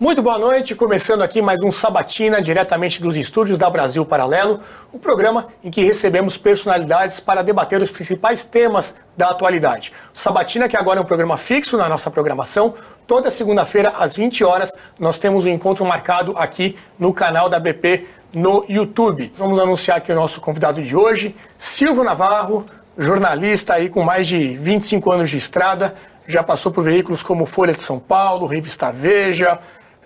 Muito boa noite, começando aqui mais um Sabatina, diretamente dos estúdios da Brasil Paralelo, o um programa em que recebemos personalidades para debater os principais temas da atualidade. Sabatina, que agora é um programa fixo na nossa programação, toda segunda-feira às 20 horas nós temos um encontro marcado aqui no canal da BP no YouTube. Vamos anunciar aqui o nosso convidado de hoje, Silvio Navarro, jornalista aí com mais de 25 anos de estrada, já passou por veículos como Folha de São Paulo, Revista Veja,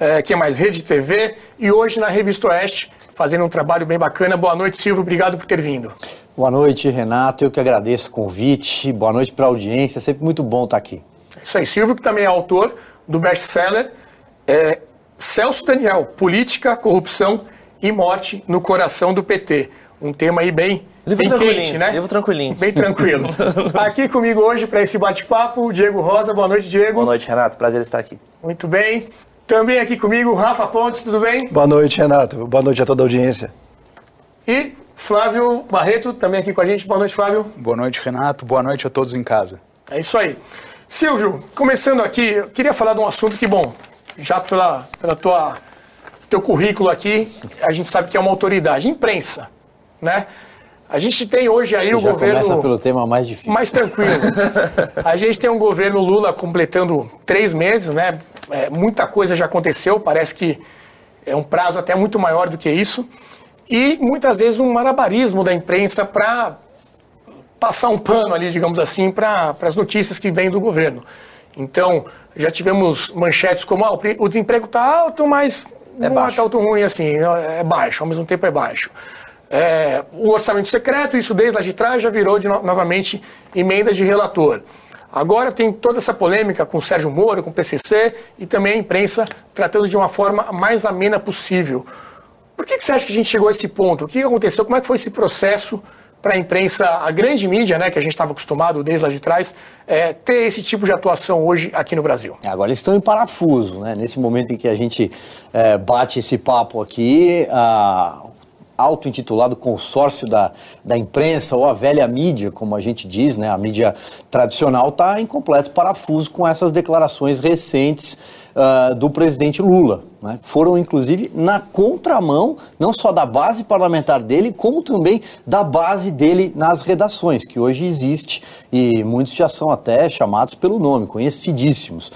é, que é mais Rede TV, e hoje na Revista Oeste, fazendo um trabalho bem bacana. Boa noite, Silvio, obrigado por ter vindo. Boa noite, Renato, eu que agradeço o convite, boa noite para a audiência, é sempre muito bom estar aqui. É isso aí, Silvio, que também é autor do best-seller é, Celso Daniel, Política, Corrupção e Morte no Coração do PT. Um tema aí bem Livro bem quente, né? Livro tranquilinho. Bem tranquilo. aqui comigo hoje para esse bate-papo, o Diego Rosa. Boa noite, Diego. Boa noite, Renato. Prazer estar aqui. Muito bem. Também aqui comigo, Rafa Pontes, tudo bem? Boa noite, Renato. Boa noite a toda a audiência. E Flávio Barreto, também aqui com a gente. Boa noite, Flávio. Boa noite, Renato. Boa noite a todos em casa. É isso aí. Silvio, começando aqui, eu queria falar de um assunto que, bom, já pela, pela tua teu currículo aqui, a gente sabe que é uma autoridade, imprensa, né? A gente tem hoje aí Você o já governo. Começa pelo tema mais difícil. Mais tranquilo. a gente tem um governo Lula completando três meses, né? É, muita coisa já aconteceu, parece que é um prazo até muito maior do que isso. E muitas vezes um malabarismo da imprensa para passar um pano ali, digamos assim, para as notícias que vêm do governo. Então, já tivemos manchetes como ah, o desemprego está alto, mas é não está tão ruim assim, é baixo, ao mesmo tempo é baixo. É, o orçamento secreto, isso desde lá de trás já virou de, novamente emenda de relator. Agora tem toda essa polêmica com o Sérgio Moro, com o PCC e também a imprensa tratando de uma forma mais amena possível. Por que, que você acha que a gente chegou a esse ponto? O que aconteceu? Como é que foi esse processo para a imprensa, a grande mídia, né, que a gente estava acostumado desde lá de trás, é, ter esse tipo de atuação hoje aqui no Brasil? Agora eles estão em parafuso, né? Nesse momento em que a gente é, bate esse papo aqui, a, auto-intitulado consórcio da, da imprensa ou a velha mídia, como a gente diz, né? A mídia tradicional está em completo parafuso com essas declarações recentes uh, do presidente Lula. Né? Foram, inclusive, na contramão, não só da base parlamentar dele, como também da base dele nas redações, que hoje existe e muitos já são até chamados pelo nome, conhecidíssimos.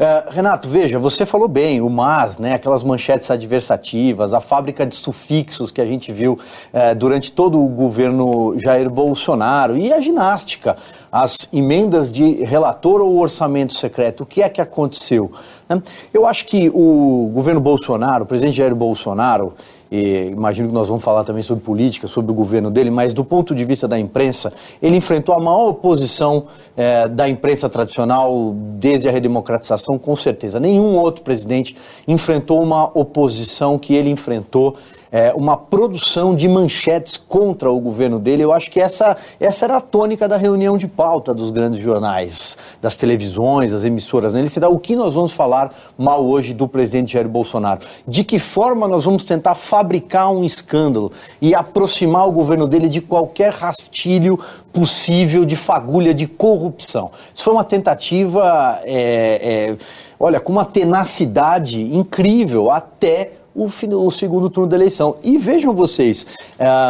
Uh, Renato, veja, você falou bem, o MAS, né, aquelas manchetes adversativas, a fábrica de sufixos que a gente viu uh, durante todo o governo Jair Bolsonaro e a ginástica, as emendas de relator ou orçamento secreto, o que é que aconteceu? Né? Eu acho que o governo Bolsonaro, o presidente Jair Bolsonaro, e imagino que nós vamos falar também sobre política, sobre o governo dele, mas do ponto de vista da imprensa, ele enfrentou a maior oposição é, da imprensa tradicional desde a redemocratização, com certeza. Nenhum outro presidente enfrentou uma oposição que ele enfrentou é, uma produção de manchetes contra o governo dele. Eu acho que essa, essa era a tônica da reunião de pauta dos grandes jornais, das televisões, das emissoras. Né? Ele se dá o que nós vamos falar mal hoje do presidente Jair Bolsonaro. De que forma nós vamos tentar fabricar um escândalo e aproximar o governo dele de qualquer rastilho possível de fagulha de corrupção. Isso foi uma tentativa, é, é, olha, com uma tenacidade incrível até o, o, segundo turno da eleição. E vejam vocês,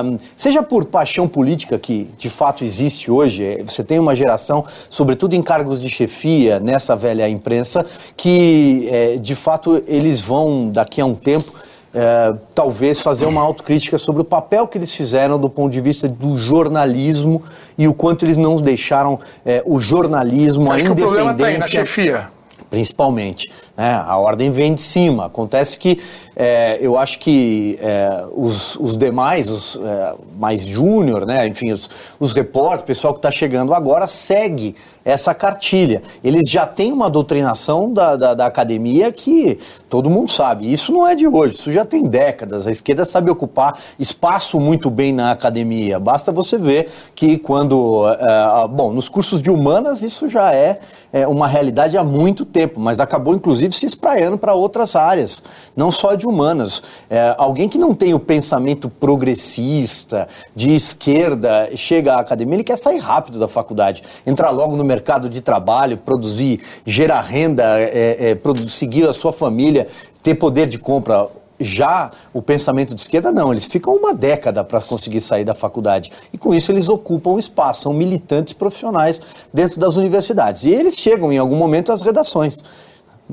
um, seja por paixão política que de fato existe hoje, é, você tem uma geração, sobretudo em cargos de chefia nessa velha imprensa, que é, de fato eles vão daqui a um tempo. É, talvez fazer uma autocrítica sobre o papel que eles fizeram do ponto de vista do jornalismo e o quanto eles não deixaram é, o jornalismo, Você a independência. Que o problema tá aí na chefia principalmente. Né? A ordem vem de cima. Acontece que é, eu acho que é, os, os, demais, os é, mais júnior, né? enfim, os, os repórteres, o pessoal que está chegando agora, segue essa cartilha. Eles já têm uma doutrinação da, da, da, academia que todo mundo sabe. Isso não é de hoje, isso já tem décadas. A esquerda sabe ocupar espaço muito bem na academia. Basta você ver que quando. É, bom, nos cursos de humanas isso já é, é uma realidade há muito tempo, mas acabou inclusive se espraiando para outras áreas, não só de humanas. É, alguém que não tem o pensamento progressista, de esquerda, chega à academia, ele quer sair rápido da faculdade, entrar logo no mercado de trabalho, produzir, gerar renda, é, é, seguir a sua família, ter poder de compra já o pensamento de esquerda, não, eles ficam uma década para conseguir sair da faculdade. E com isso eles ocupam espaço, são militantes profissionais dentro das universidades. E eles chegam em algum momento às redações.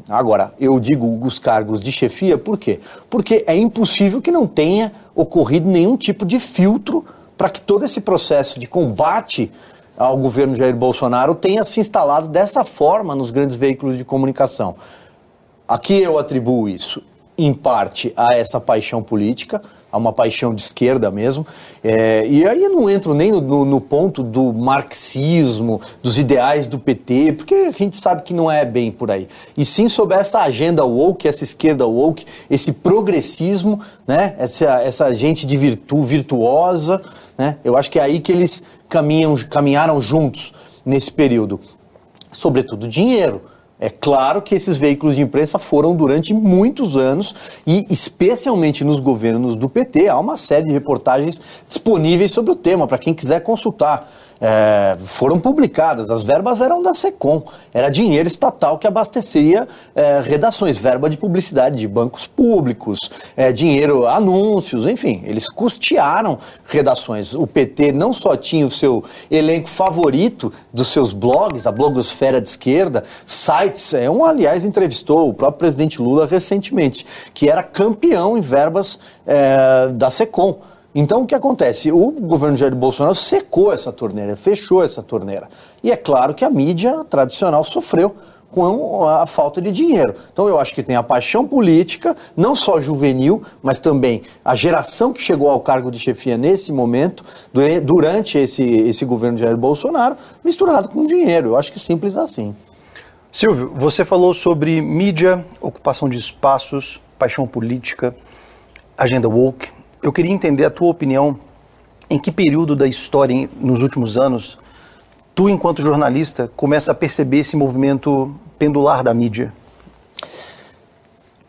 Agora, eu digo os cargos de chefia, por quê? Porque é impossível que não tenha ocorrido nenhum tipo de filtro para que todo esse processo de combate ao governo Jair Bolsonaro tenha se instalado dessa forma nos grandes veículos de comunicação. Aqui eu atribuo isso em parte a essa paixão política, a uma paixão de esquerda mesmo. É, e aí eu não entro nem no, no, no, ponto do marxismo, dos ideais do PT, porque a gente sabe que não é bem por aí. E sim sobre essa agenda woke, essa esquerda woke, esse progressismo, né? essa, essa gente de virtu, virtuosa. Né? Eu acho que é aí que eles caminham, caminharam juntos nesse período. Sobretudo dinheiro é claro que esses veículos de imprensa foram durante muitos anos e, especialmente nos governos do PT, há uma série de reportagens disponíveis sobre o tema para quem quiser consultar é, foram publicadas. As verbas eram da SECOM, era dinheiro estatal que abastecia é, redações, verba de publicidade de bancos públicos, é, dinheiro, anúncios, enfim, eles custearam redações. O PT não só tinha o seu elenco favorito dos seus blogs, a blogosfera de esquerda, sites, é, um, aliás, entrevistou o próprio presidente Lula recentemente, que era campeão em verbas é, da SECOM. Então, o que acontece? O governo Jair Bolsonaro secou essa torneira, fechou essa torneira. E é claro que a mídia tradicional sofreu com a falta de dinheiro. Então eu acho que tem a paixão política, não só juvenil, mas também a geração que chegou ao cargo de chefia nesse momento, durante esse, esse governo Jair Bolsonaro, misturado com dinheiro. Eu acho que simples assim. Silvio, você falou sobre mídia, ocupação de espaços, paixão política, agenda woke. Eu queria entender a tua opinião em que período da história, nos últimos anos, tu, enquanto jornalista, começa a perceber esse movimento pendular da mídia?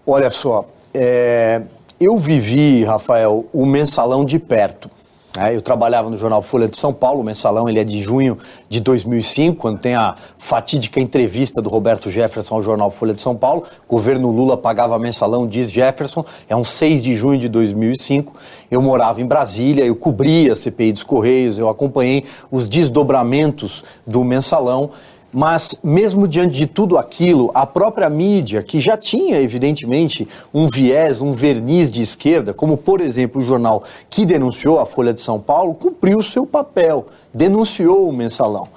Olha só, é, eu vivi, Rafael, o mensalão de perto. É, eu trabalhava no jornal Folha de São Paulo, o mensalão ele é de junho de 2005, quando tem a fatídica entrevista do Roberto Jefferson ao jornal Folha de São Paulo. O governo Lula pagava mensalão, diz Jefferson, é um 6 de junho de 2005. Eu morava em Brasília, eu cobria a CPI dos Correios, eu acompanhei os desdobramentos do mensalão. Mas, mesmo diante de tudo aquilo, a própria mídia, que já tinha, evidentemente, um viés, um verniz de esquerda, como, por exemplo, o jornal que denunciou a Folha de São Paulo, cumpriu o seu papel, denunciou o mensalão.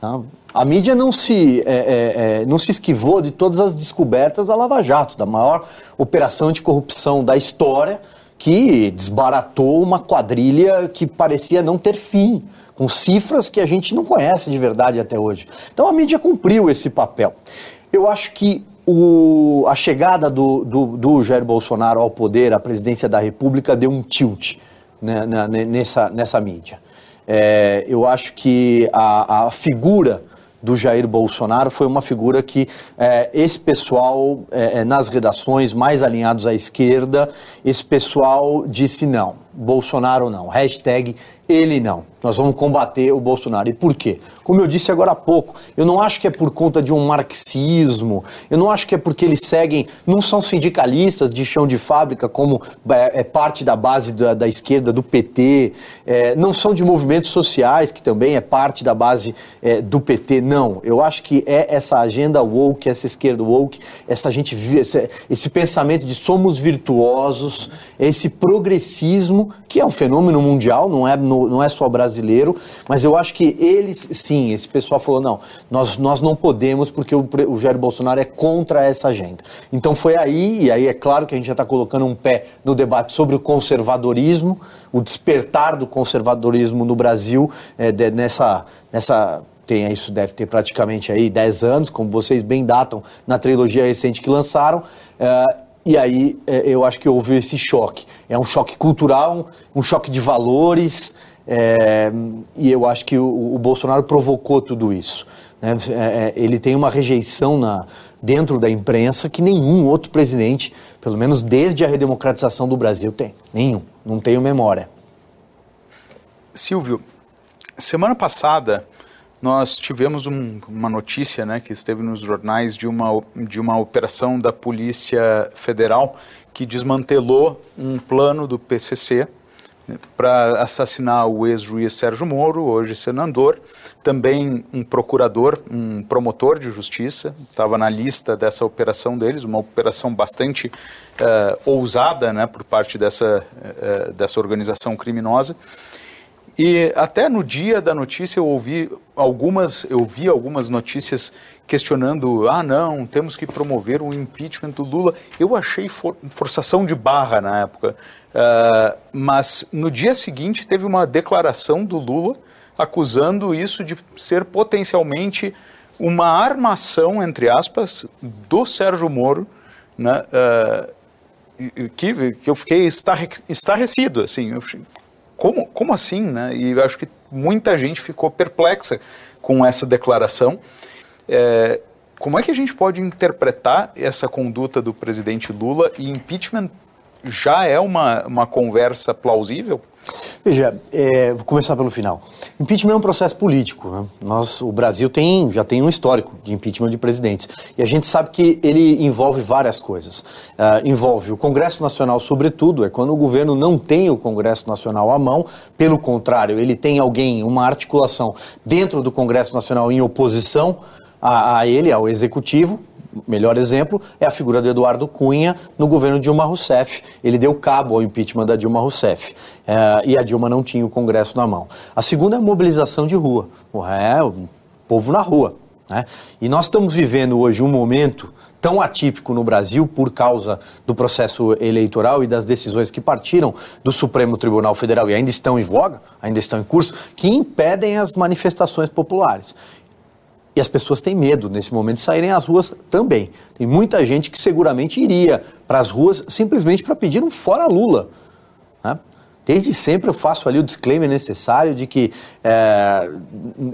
Tá? A mídia não se, é, é, é, não se esquivou de todas as descobertas da Lava Jato, da maior operação de corrupção da história, que desbaratou uma quadrilha que parecia não ter fim com cifras que a gente não conhece de verdade até hoje. Então a mídia cumpriu esse papel. Eu acho que o, a chegada do, do, do, Jair Bolsonaro ao poder, à presidência da República, deu um tilt né, na, nessa, nessa mídia. É, eu acho que a, a figura do Jair Bolsonaro foi uma figura que é, esse pessoal é, é nas redações mais alinhados à esquerda, esse pessoal disse não, Bolsonaro não, hashtag ele não. Nós vamos combater o Bolsonaro. E por quê? Como eu disse agora há pouco, eu não acho que é por conta de um marxismo, eu não acho que é porque eles seguem, não são sindicalistas de chão de fábrica, como é, é parte da base da, da esquerda, do PT, é, não são de movimentos sociais, que também é parte da base é, do PT, não. Eu acho que é essa agenda woke, essa esquerda woke, essa gente, esse, esse pensamento de somos virtuosos, esse progressismo, que é um fenômeno mundial, não é, é só brasileiro mas eu acho que eles, sim, esse pessoal falou, não, nós, nós não podemos porque o, o Jair Bolsonaro é contra essa agenda. Então foi aí, e aí é claro que a gente já está colocando um pé no debate sobre o conservadorismo, o despertar do conservadorismo no Brasil, é, de, nessa, nessa tem isso deve ter praticamente aí 10 anos, como vocês bem datam na trilogia recente que lançaram. Uh, e aí é, eu acho que houve esse choque. É um choque cultural, um choque de valores, é, e eu acho que o, o, Bolsonaro provocou tudo isso. Né? É, é, ele tem uma rejeição na, dentro da imprensa que nenhum outro presidente, pelo menos desde a redemocratização do Brasil, tem. Nenhum. Não tenho memória. Silvio, semana passada nós tivemos um, uma notícia né, que esteve nos jornais de uma, de uma operação da Polícia Federal que desmantelou um plano do PCC né, para assassinar o ex-juiz Sérgio Moro, hoje senador, também um procurador, um promotor de justiça, estava na lista dessa operação deles, uma operação bastante uh, ousada né, por parte dessa, uh, dessa organização criminosa. E até no dia da notícia eu ouvi algumas, eu vi algumas notícias questionando, ah não, temos que promover o impeachment do Lula. Eu achei for, forçação de barra na época, uh, mas no dia seguinte teve uma declaração do Lula acusando isso de ser potencialmente uma armação, entre aspas, do Sérgio Moro, né, uh, que, que eu fiquei estarrecido, assim, eu, como, como assim, né? E eu acho que muita gente ficou perplexa com essa declaração. É, como é que a gente pode interpretar essa conduta do presidente Lula e impeachment já é uma, uma conversa plausível? Veja, é, vou começar pelo final. Impeachment é um processo político. Né? Nós, o Brasil tem, já tem um histórico de impeachment de presidentes. E a gente sabe que ele envolve várias coisas. Uh, envolve o Congresso Nacional, sobretudo, é quando o governo não tem o Congresso Nacional à mão. Pelo contrário, ele tem alguém, uma articulação dentro do Congresso Nacional em oposição a, a ele, ao Executivo, melhor exemplo é a figura do Eduardo Cunha no governo Dilma Rousseff. Ele deu cabo ao impeachment da Dilma Rousseff. É, e a Dilma não tinha o Congresso na mão. A segunda é a mobilização de rua. É o povo na rua. Né? E nós estamos vivendo hoje um momento tão atípico no Brasil por causa do processo eleitoral e das decisões que partiram do Supremo Tribunal Federal e ainda estão em voga, ainda estão em curso, que impedem as manifestações populares. E as pessoas têm medo nesse momento de saírem às ruas também. Tem muita gente que seguramente iria para as ruas simplesmente para pedir um fora Lula. Né? Desde sempre eu faço ali o disclaimer necessário de que é,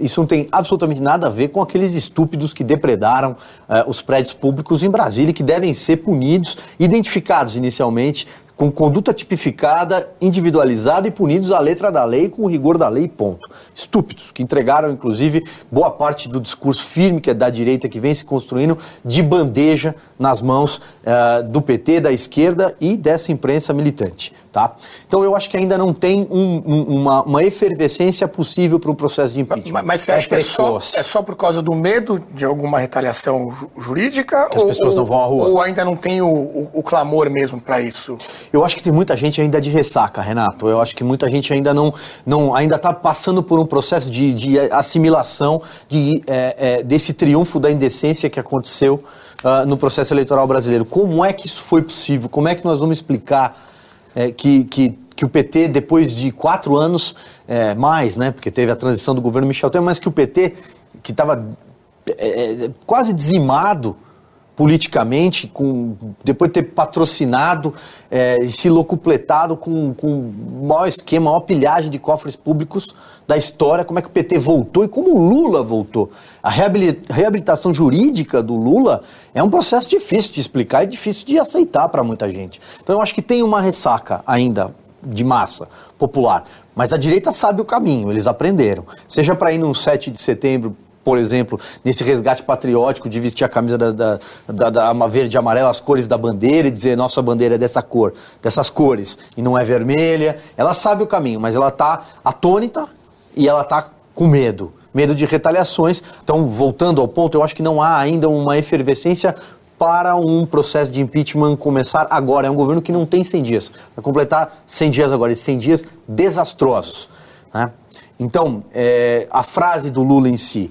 isso não tem absolutamente nada a ver com aqueles estúpidos que depredaram é, os prédios públicos em Brasília e que devem ser punidos, identificados inicialmente com conduta tipificada, individualizada e punidos à letra da lei com o rigor da lei, ponto. Estúpidos, que entregaram, inclusive, boa parte do discurso firme que é da direita que vem se construindo de bandeja nas mãos uh, do PT, da esquerda e dessa imprensa militante. Tá? Então eu acho que ainda não tem um, um, uma, uma, efervescência possível para um processo de impeachment. Mas, mas você acha é que é só, é só, por causa do medo de alguma retaliação jurídica? Que ou, as pessoas não vão à rua? Ou ainda não tem o, o, o clamor mesmo para isso? Eu acho que tem muita gente ainda de ressaca, Renato. Eu acho que muita gente ainda não, não ainda está passando por um processo de, de assimilação de, é, é, desse triunfo da indecência que aconteceu uh, no processo eleitoral brasileiro. Como é que isso foi possível? Como é que nós vamos explicar é, que, que, que o PT, depois de quatro anos, mais, né, porque teve a transição do governo Michel Temer, mas que o PT, que estava quase dizimado politicamente, com, depois de ter patrocinado é, e se locupletado com, com o maior esquema, a maior pilhagem de cofres públicos da história, como é que o PT voltou e como o Lula voltou. A reabilitação jurídica do Lula é um processo difícil de explicar e difícil de aceitar para muita gente. Então eu acho que tem uma ressaca ainda de massa popular. Mas a direita sabe o caminho, eles aprenderam. Seja para ir no 7 de setembro por exemplo, nesse resgate patriótico de vestir a camisa da, da, da, da verde e amarela, as cores da bandeira e dizer nossa bandeira é dessa cor, dessas cores, e não é vermelha. Ela sabe o caminho, mas ela está atônita e ela está com medo medo de retaliações. Então, voltando ao ponto, eu acho que não há ainda uma efervescência para um processo de impeachment começar agora. É um governo que não tem 100 dias. Vai completar 100 dias agora, esses 100 dias desastrosos. Né? Então, é, a frase do Lula em si,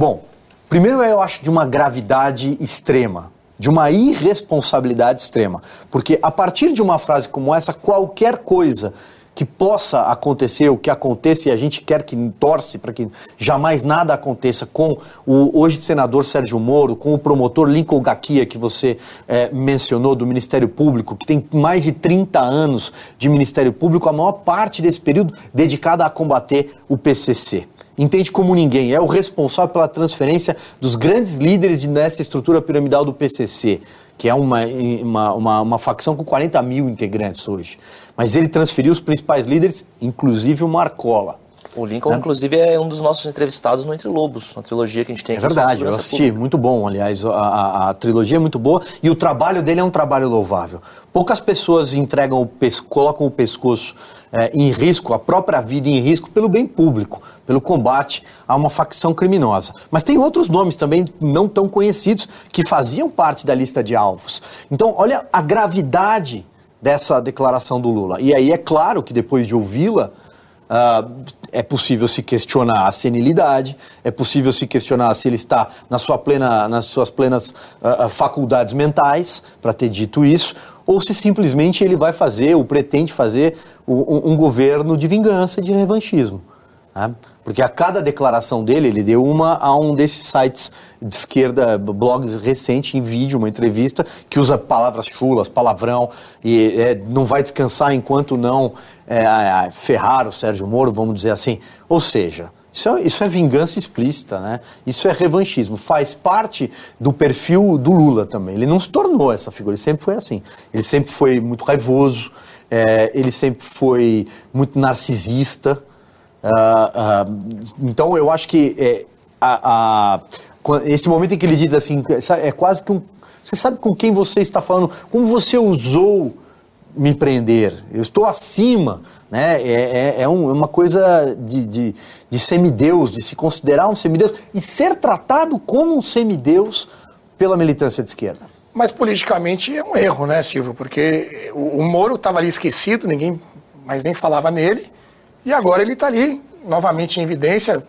Bom, primeiro eu acho de uma gravidade extrema, de uma irresponsabilidade extrema, porque a partir de uma frase como essa, qualquer coisa que possa acontecer, o que aconteça, e a gente quer que torce para que jamais nada aconteça com o hoje senador Sérgio Moro, com o promotor Lincoln Gaquia, que você é, mencionou, do Ministério Público, que tem mais de 30 anos de Ministério Público, a maior parte desse período dedicada a combater o PCC entende como ninguém, é o responsável pela transferência dos grandes líderes nessa estrutura piramidal do PCC, que é uma, uma, uma, uma facção com 40 mil integrantes hoje. Mas ele transferiu os principais líderes, inclusive o Marcola. O Lincoln, né? inclusive, é um dos nossos entrevistados no Entre Lobos, uma trilogia que a gente tem aqui. É verdade, eu assisti, pública. muito bom, aliás, a, a, a, trilogia é muito boa e o trabalho dele é um trabalho louvável. Poucas pessoas entregam o colocam o pescoço é, em risco, a própria vida em risco, pelo bem público, pelo combate a uma facção criminosa. Mas tem outros nomes também não tão conhecidos que faziam parte da lista de alvos. Então, olha a gravidade dessa declaração do Lula. E aí é claro que depois de ouvi-la, uh, é possível se questionar a senilidade, é possível se questionar se ele está na sua plena, nas suas plenas uh, faculdades mentais para ter dito isso, ou se simplesmente ele vai fazer, ou pretende fazer, um, um governo de vingança, de revanchismo. Né? Porque a cada declaração dele, ele deu uma a um desses sites de esquerda, blogs recente, em vídeo, uma entrevista, que usa palavras chulas, palavrão, e é, não vai descansar enquanto não é, ferrar o Sérgio Moro, vamos dizer assim. Ou seja, isso é, isso é, vingança explícita, né? Isso é revanchismo. Faz parte do perfil do Lula também. Ele não se tornou essa figura, ele sempre foi assim. Ele sempre foi muito raivoso, é, ele sempre foi muito narcisista. Uh, uh, então eu acho que é, a, a, esse momento em que ele diz assim, é quase que um. Você sabe com quem você está falando, como você usou me prender, eu estou acima, né? É, é, é um, é uma coisa de, de, de semideus, de se considerar um semideus e ser tratado como um semideus pela militância de esquerda. Mas politicamente é um erro, né, Silvio? Porque o, o Moro estava ali esquecido, ninguém mais nem falava nele, e agora ele está ali, novamente em evidência,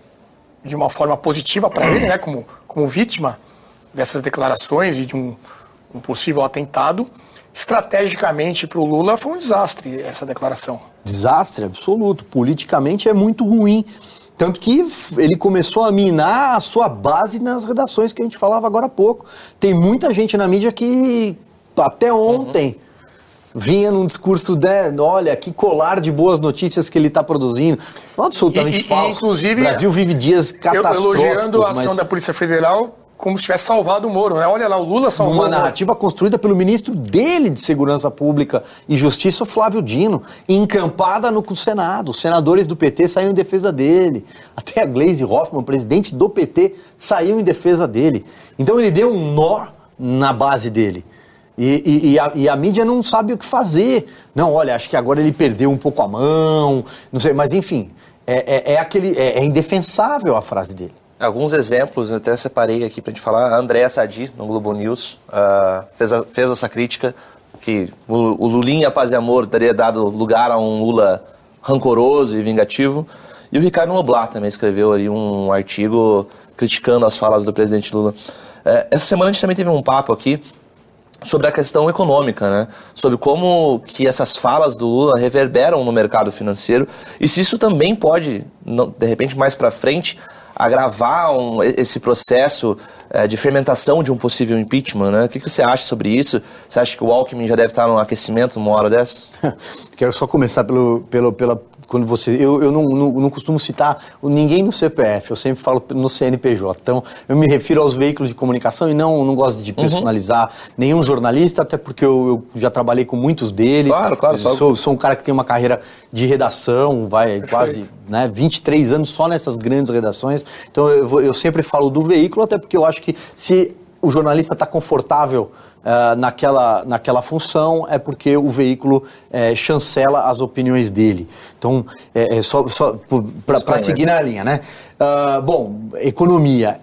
de uma forma positiva para ele, né, como, como vítima dessas declarações e de um, um possível atentado. Estrategicamente para o Lula foi um desastre essa declaração. Desastre absoluto. Politicamente é muito ruim. Tanto que ele começou a minar a sua base nas redações que a gente falava agora há pouco. Tem muita gente na mídia que até ontem. Uhum vinha num discurso de, olha, que colar de boas notícias que ele está produzindo. Absolutamente e, falso. inclusive, o Brasil vive dias catastróficos. Elogiando a ação mas... da Polícia Federal como se tivesse salvado o Moro, né? Olha lá, o Lula salvou Uma narrativa construída pelo ministro dele de Segurança Pública e Justiça, Flávio Dino, encampada no Senado. Os senadores do PT saíram em defesa dele. Até a Gleisi Hoffmann, presidente do PT, saiu em defesa dele. Então ele deu um nó na base dele. E, e, e, a, e, a, mídia não sabe o que fazer. Não, olha, acho que agora ele perdeu um pouco a mão, não sei, mas enfim, é, é, é aquele, é, é indefensável a frase dele. Alguns exemplos, eu até separei aqui para a gente falar. A Andréa Sadi, no Globo News, uh, fez, a, fez essa crítica que o, o Lulinha Paz e Amor teria dado lugar a um Lula rancoroso e vingativo. E o Ricardo Noblat também escreveu ali um artigo criticando as falas do presidente Lula. É, essa semana a gente também teve um papo aqui sobre a questão econômica, né? Sobre como que essas falas do Lula reverberam no mercado financeiro e se isso também pode, de repente mais para frente, agravar um, esse processo é, de fermentação de um possível impeachment, né? O que, que, você acha sobre isso? Você acha que o Alckmin já deve estar no aquecimento uma hora dessas? Quero só começar pelo, pelo, pela quando você. Eu, eu não, não, não, costumo citar ninguém no CPF, eu sempre falo no CNPJ. Então, eu me refiro aos veículos de comunicação e não, não gosto de uhum. personalizar uhum. nenhum jornalista, até porque eu, eu, já trabalhei com muitos deles. Claro, claro. Sou, sou um cara que tem uma carreira de redação, vai Perfeito. quase né, 23 anos só nessas grandes redações. Então, eu, eu sempre falo do veículo, até porque eu acho que se o jornalista está confortável uh, naquela, naquela função, é porque o veículo uh, chancela as opiniões dele. Então, é, é só, só para seguir na linha, né? Uh, bom, economia.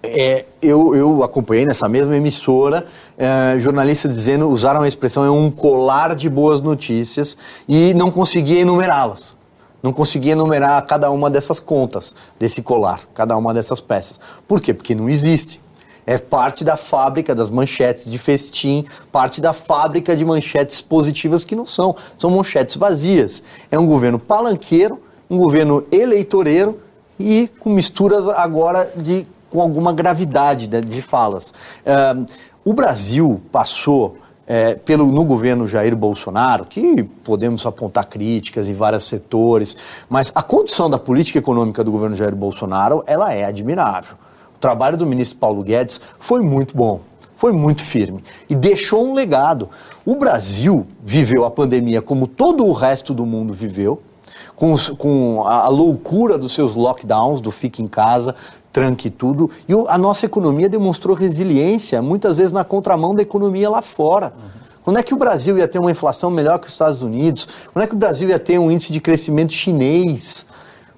É, eu, eu acompanhei nessa mesma emissora é, jornalistas dizendo, usaram a expressão é um colar de boas notícias e não conseguia enumerá-las. Não conseguia enumerar cada uma dessas contas, desse colar, cada uma dessas peças. Por quê? Porque não existe é parte da fábrica das manchetes de festim, parte da fábrica de manchetes positivas que não são, são manchetes vazias. É um governo palanqueiro, um governo eleitoreiro e com misturas agora de com alguma gravidade de, de falas. O Brasil passou é, pelo, no governo Jair Bolsonaro, que podemos apontar críticas em vários setores, mas a condição da política econômica do governo Jair Bolsonaro ela é admirável. O trabalho do ministro Paulo Guedes foi muito bom, foi muito firme e deixou um legado. O Brasil viveu a pandemia como todo o resto do mundo viveu, com, os- com a a loucura dos seus lockdowns, do fique em casa, tranque tudo. E o- a nossa economia demonstrou resiliência, muitas vezes na contramão da economia lá fora. Quando é que o Brasil ia ter uma inflação melhor que os Estados Unidos? Quando é que o Brasil ia ter um índice de crescimento chinês?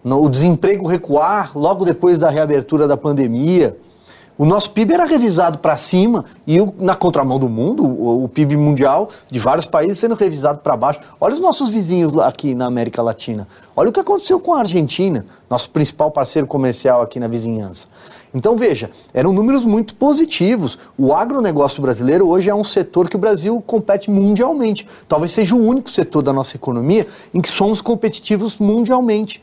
O desemprego recuar logo depois da reabertura da pandemia? O nosso PIB era revisado para cima e o- na contramão do mundo, o, o PIB mundial de vários países sendo revisado para baixo. Olha os nossos vizinhos aqui na América Latina. Olha o que aconteceu com a Argentina, nosso principal parceiro comercial aqui na vizinhança. Então veja, eram números muito positivos. O agronegócio brasileiro hoje é um setor que o Brasil compete mundialmente. Talvez seja o único setor da nossa economia em que somos competitivos mundialmente.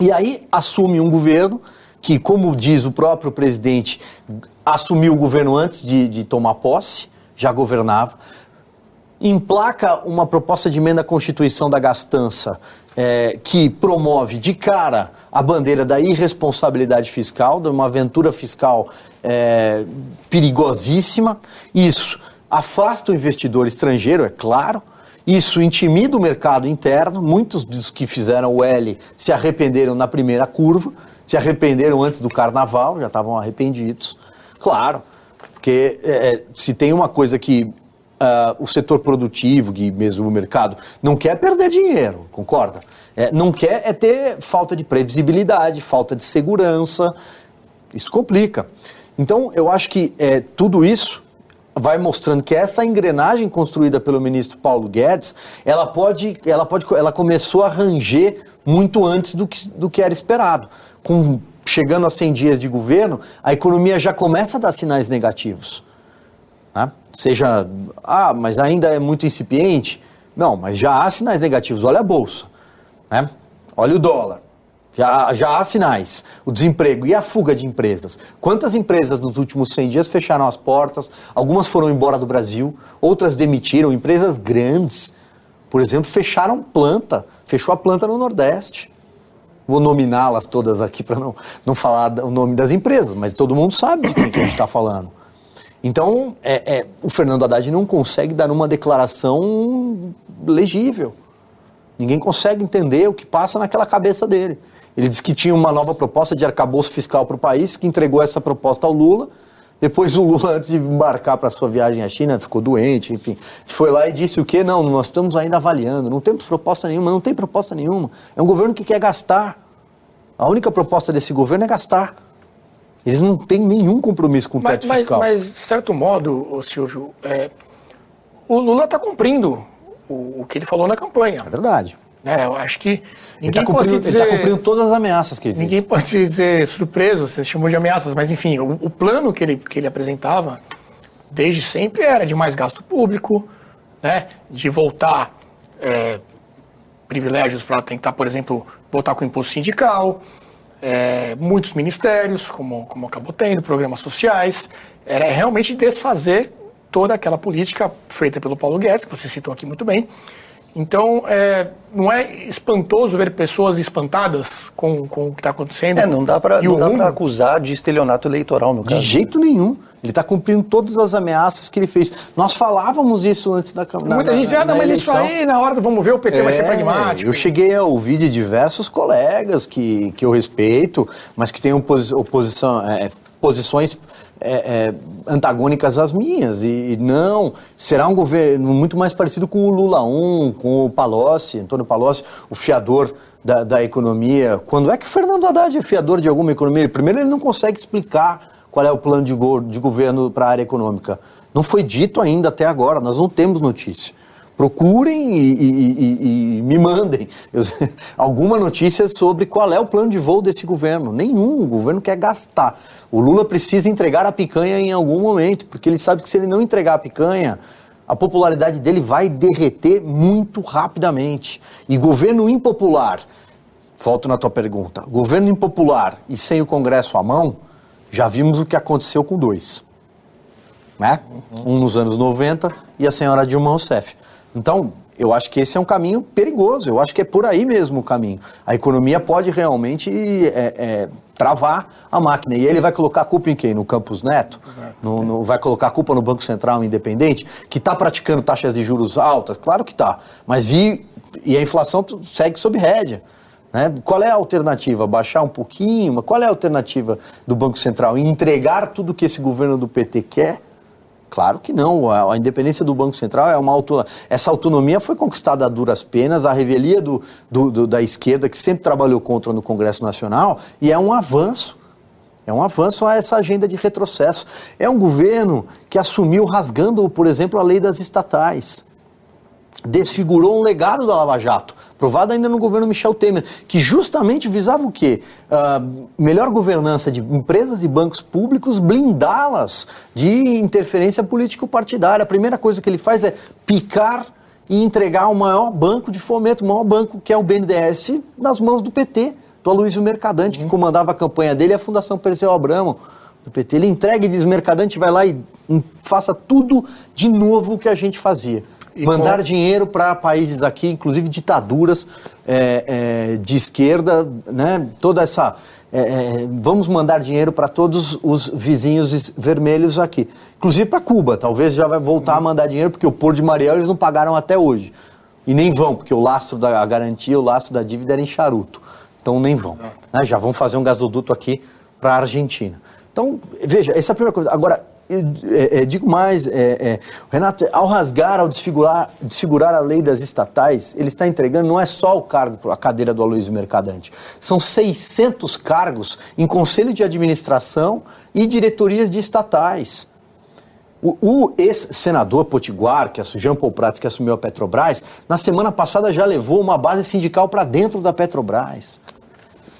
E aí assume um governo que, como diz o próprio presidente, assumiu o governo antes de, de tomar posse, já governava, emplaca uma proposta de emenda à Constituição da gastança eh, que promove de cara a bandeira da irresponsabilidade fiscal, de uma aventura fiscal eh, perigosíssima. Isso afasta o investidor estrangeiro, é claro. Isso intimida o mercado interno. Muitos dos que fizeram o L se arrependeram na primeira curva, se arrependeram antes do carnaval, já estavam arrependidos. Claro, porque é, se tem uma coisa que ah, o setor produtivo e mesmo o mercado não quer perder dinheiro, concorda? É, não quer é ter falta de previsibilidade, falta de segurança. Isso complica. Então, eu acho que é, tudo isso vai mostrando que essa engrenagem construída pelo ministro Paulo Guedes, ela pode, ela pode, ela começou a ranger muito antes do que, do que era esperado. Com chegando a 100 dias de governo, a economia já começa a dar sinais negativos. né? Seja, ah, mas ainda é muito incipiente. Não, mas já há sinais negativos. Olha a bolsa, né? Olha o dólar. Já, já há sinais. O desemprego e a fuga de empresas. Quantas empresas nos últimos 100 dias fecharam as portas? Algumas foram embora do Brasil, outras demitiram. Empresas grandes, por exemplo, fecharam planta. Fechou a planta no Nordeste. Vou nominá-las todas aqui para não, não falar o nome das empresas, mas todo mundo sabe de quem que a gente está falando. Então, é, é, o Fernando Haddad não consegue dar uma declaração legível. Ninguém consegue entender o que passa naquela cabeça dele. Ele disse que tinha uma nova proposta de arcabouço fiscal para o país, que entregou essa proposta ao Lula. Depois o Lula, antes de embarcar para sua viagem à China, ficou doente, enfim. Foi lá e disse o quê? Não, nós estamos ainda avaliando, não temos proposta nenhuma, não tem proposta nenhuma. É um governo que quer gastar. A única proposta desse governo é gastar. Eles não têm nenhum compromisso com o teto mas, fiscal. mas, de certo modo, Silvio, é, o Lula está cumprindo o, o que ele falou na campanha. É verdade. Né? eu acho que Ele ninguém está pode cumprindo, ele tá dizer... cumprindo todas as ameaças que ele. Ninguém pode se dizer surpreso, você chamou de ameaças, mas enfim, o, o plano que ele, que ele apresentava desde sempre era de mais gasto público, né, de voltar é, privilégios para tentar, por exemplo, voltar com o imposto sindical, é, muitos ministérios, como, como acabou tendo, programas sociais, era realmente desfazer toda aquela política feita pelo Paulo Guedes, que você citou aqui muito bem. Então, é, não é espantoso ver pessoas espantadas com, com o que está acontecendo? É, não dá para acusar de estelionato eleitoral, no De caso. jeito nenhum. Ele está cumprindo todas as ameaças que ele fez. Nós falávamos isso antes da campanha. Muita gente diz, ah, mas isso aí, na hora do vamos ver, o PT vai ser É, pragmático. Eu cheguei a ouvir de diversos colegas que, que eu respeito, mas que têm oposi oposição, é, posições é, é, antagônicas às minhas. E, e não, será um governo muito mais parecido com o Lula 1, com o Palocci, Antônio Palocci, o fiador da, da economia. Quando é que o Fernando Haddad é fiador de alguma economia? Primeiro, ele não consegue explicar qual é o plano de, go de governo para a área econômica. Não foi dito ainda até agora, nós não temos notícia. Procurem e, e- e- e me mandem eu- alguma notícia sobre qual é o plano de voo desse governo. Nenhum, o governo quer gastar. O Lula precisa entregar a picanha em algum momento, porque ele sabe que se ele não entregar a picanha, a popularidade dele vai derreter muito rapidamente. E governo impopular, volto na tua pergunta, governo impopular e sem o Congresso à mão, já vimos o que aconteceu com dois né? Um nos anos 90 e a senhora Dilma Rousseff. Então, eu acho que esse é um caminho perigoso, eu acho que é por aí mesmo o caminho. A economia pode realmente é, é, travar a máquina. E ele vai colocar a culpa em quem? No Campos Neto? No, no- vai colocar a culpa no Banco Central Independente, que está praticando taxas de juros altas? Claro que está. Mas e e a inflação segue sob rédea. Né? Qual é a alternativa? Baixar um pouquinho? Qual é a alternativa do Banco Central? Entregar tudo que esse governo do PT quer? Claro que não. A, independência do Banco Central é uma autonomia. Essa autonomia foi conquistada a duras penas, a revelia do, do, do, da esquerda, que sempre trabalhou contra no Congresso Nacional, e é um avanço. É um avanço a essa agenda de retrocesso. É um governo que assumiu rasgando, por exemplo, a lei das estatais. Desfigurou um legado da Lava Jato aprovada ainda no governo Michel Temer, que justamente visava o quê? Uh, melhor governança de empresas e bancos públicos, blindá-las de interferência político-partidária. A primeira coisa que ele faz é picar e entregar o maior banco de fomento, o maior banco que é o BNDES, nas mãos do PT, do Aloysio Mercadante, que uhum. comandava a campanha dele, e a Fundação Perseu Abramo do PT. Ele entrega e diz, Mercadante vai lá e faça tudo de novo o que a gente fazia. Mandar dinheiro para países aqui, inclusive ditaduras é, é, de esquerda, né? Toda essa. É, é vamos mandar dinheiro para todos os vizinhos vermelhos aqui. Inclusive para Cuba, talvez já vai voltar a mandar dinheiro, porque o Porto de Mariel eles não pagaram até hoje. E nem vão, porque o lastro da garantia, o lastro da dívida era em charuto. Então nem vão. Né? Já vão fazer um gasoduto aqui para a Argentina. Então, veja, essa é a primeira coisa. Agora, é, é, digo mais, é, é, Renato, ao rasgar, ao desfigurar, desfigurar a lei das estatais, ele está entregando não é só o cargo, a cadeira do Aloysio Mercadante, são 600 cargos em conselho de administração e diretorias de estatais. O, o ex-senador Potiguar, que é Jean Paul Prats, que assumiu a Petrobras, na semana passada já levou uma base sindical para dentro da Petrobras.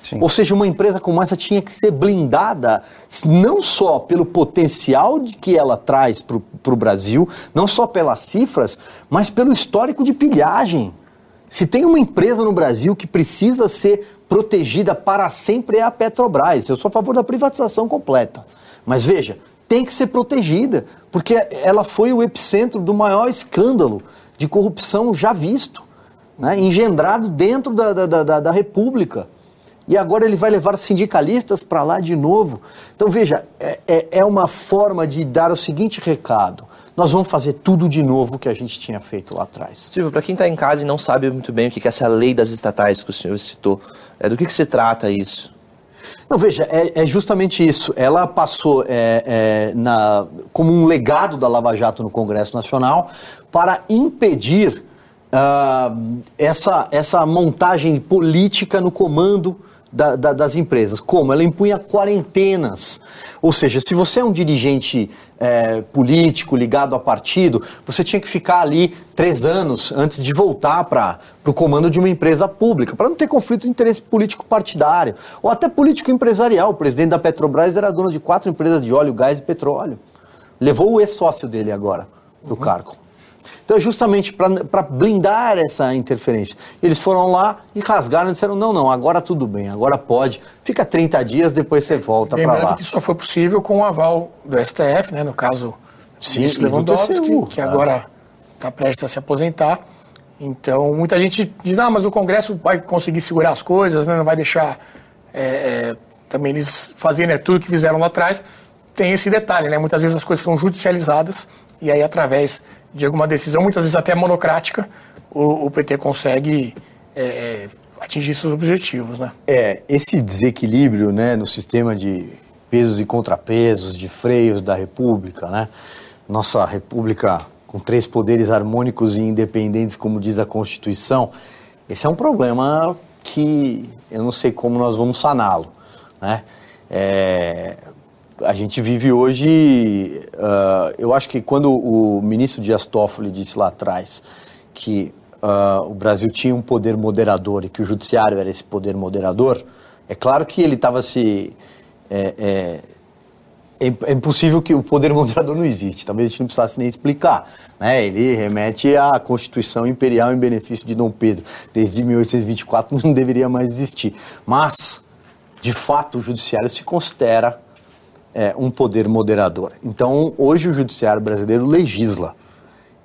Sim. Ou seja, uma empresa como essa tinha que ser blindada não só pelo potencial de que ela traz para o Brasil, não só pelas cifras, mas pelo histórico de pilhagem. Se tem uma empresa no Brasil que precisa ser protegida para sempre é a Petrobras. Eu sou a favor da privatização completa. Mas veja, tem que ser protegida, porque ela foi o epicentro do maior escândalo de corrupção já visto, né? engendrado dentro da, da, da, da República e agora ele vai levar sindicalistas para lá de novo. Então, veja, é, é, é, uma forma de dar o seguinte recado: nós vamos fazer tudo de novo que a gente tinha feito lá atrás. Silvio, para quem está em casa e não sabe muito bem o que é essa lei das estatais que o senhor citou, é, do que, que se trata isso? Não, veja, é, é justamente isso. Ela passou é, é, na, como um legado da Lava Jato no Congresso Nacional para impedir uh, essa, essa montagem política no comando da, da, das empresas. Como? Ela impunha quarentenas. Ou seja, se você é um dirigente é, político ligado a partido, você tinha que ficar ali três anos antes de voltar para o comando de uma empresa pública, para não ter conflito de interesse político partidário, ou até político empresarial. O presidente da Petrobras era dono de quatro empresas de óleo, gás e petróleo. Levou o ex-sócio dele agora do uhum. cargo. Então é justamente para blindar essa interferência. Eles foram lá e rasgaram e disseram: não, não, agora tudo bem, agora pode. Fica 30 dias, depois você volta para lá. Que só foi possível com o aval do STF, né, no caso Sim, do Lewandowski, TCU, que agora está prestes a se aposentar. Então, muita gente diz, ah, mas o Congresso vai conseguir segurar as coisas, né, não vai deixar é, é, também eles fazerem né, tudo que fizeram lá atrás. Tem esse detalhe, né? Muitas vezes as coisas são judicializadas e aí, através de alguma decisão, muitas vezes até monocrática, o, o PT consegue é, é, atingir seus objetivos, né? É, esse desequilíbrio né, no sistema de pesos e contrapesos, de freios da República, né? Nossa República com três poderes harmônicos e independentes, como diz a Constituição, esse é um problema que eu não sei como nós vamos saná-lo, né? É, a gente vive hoje. Uh, eu acho que quando o ministro Dias Toffoli disse lá atrás que uh, o Brasil tinha um poder moderador e que o judiciário era esse poder moderador, é claro que ele estava se. É, é, é, é, impossível que o poder moderador não existe, talvez a gente não precisasse nem explicar. Né? Ele remete à Constituição Imperial em benefício de Dom Pedro. Desde 1824 não deveria mais existir. Mas, de fato, o judiciário se considera é, um poder moderador. Então, hoje o judiciário brasileiro legisla.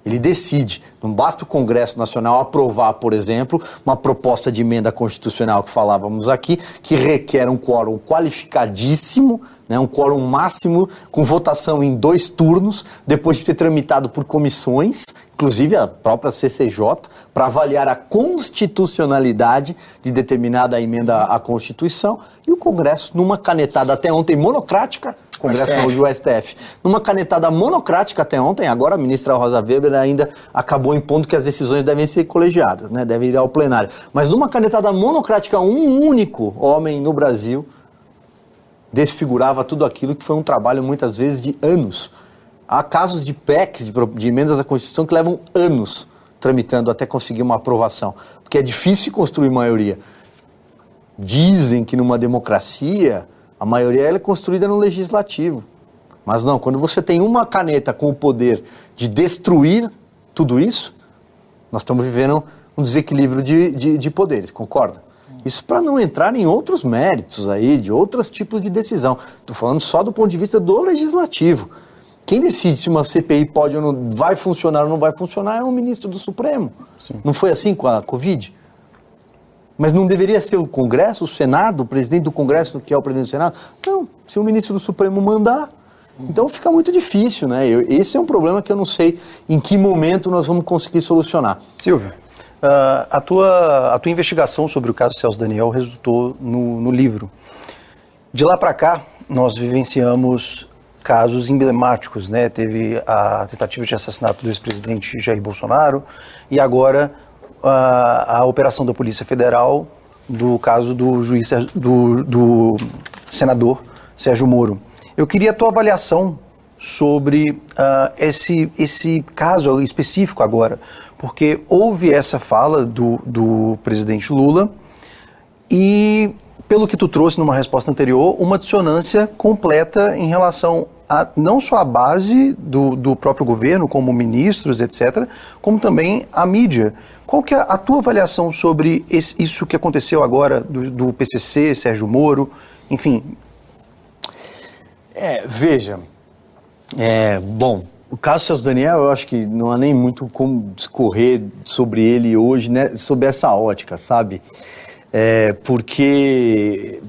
Ele decide. Não basta o Congresso Nacional aprovar, por exemplo, uma proposta de emenda constitucional que falávamos aqui, que requer um quórum qualificadíssimo né, um quórum máximo com votação em dois turnos, depois de ter tramitado por comissões, inclusive a própria CCJ, para avaliar a constitucionalidade de determinada emenda à Constituição, e o Congresso, numa canetada até ontem monocrática, Congresso STF. o STF, numa canetada monocrática até ontem, agora a ministra Rosa Weber ainda acabou impondo que as decisões devem ser colegiadas, né, devem ir ao plenário. Mas numa canetada monocrática, um único homem no Brasil desfigurava tudo aquilo que foi um trabalho muitas vezes de anos. Há casos de PECs, de emendas à Constituição, que levam anos tramitando até conseguir uma aprovação, porque é difícil construir maioria. Dizem que numa democracia a maioria é construída no legislativo. Mas não, quando você tem uma caneta com o poder de destruir tudo isso, nós estamos vivendo um desequilíbrio de, de, de poderes, concorda? Isso para não entrar em outros méritos aí, de outros tipos de decisão. Estou falando só do ponto de vista do legislativo. Quem decide se uma CPI pode ou não vai funcionar ou não vai funcionar é o ministro do Supremo. Não foi assim com a Covid? Mas não deveria ser o Congresso, o Senado, o presidente do Congresso, que é o presidente do Senado? Não, se o ministro do Supremo mandar. Então fica muito difícil, né? Eu- esse é um problema que eu não sei em que momento nós vamos conseguir solucionar. Silvio, ah, a, tua, a tua investigação sobre o caso Celso Daniel resultou no, no livro. De lá para cá, nós vivenciamos casos emblemáticos, né? Teve a tentativa de assassinato do ex-presidente Jair Bolsonaro e agora a, a operação da Polícia Federal do caso do juiz do, do senador Sérgio Moro. Eu queria a tua avaliação sobre ah, esse, esse caso específico agora, porque houve essa fala do, do presidente Lula e, pelo que tu trouxe numa resposta anterior, uma dissonância completa em relação a não só a base do, do próprio governo, como ministros, etc., como também a mídia. Qual que é a tua avaliação sobre esse- isso que aconteceu agora do, do PCC, Sérgio Moro, enfim, É, veja, é, bom, o caso Celso Daniel, eu acho que não há nem muito como discorrer sobre ele hoje, né, sob essa ótica, sabe? É, porque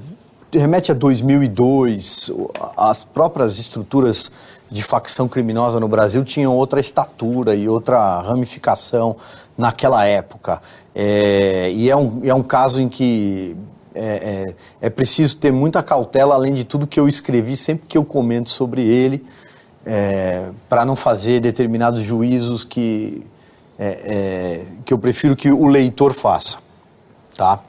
remete a 2002, o- as próprias estruturas de facção criminosa no Brasil tinham outra estatura e outra ramificação naquela época. É, e é um, é um caso em que é, é- é preciso ter muita cautela, além de tudo que eu escrevi, sempre que eu comento sobre ele, para não fazer determinados juízos que, é, é, que eu prefiro que o leitor faça. Tá?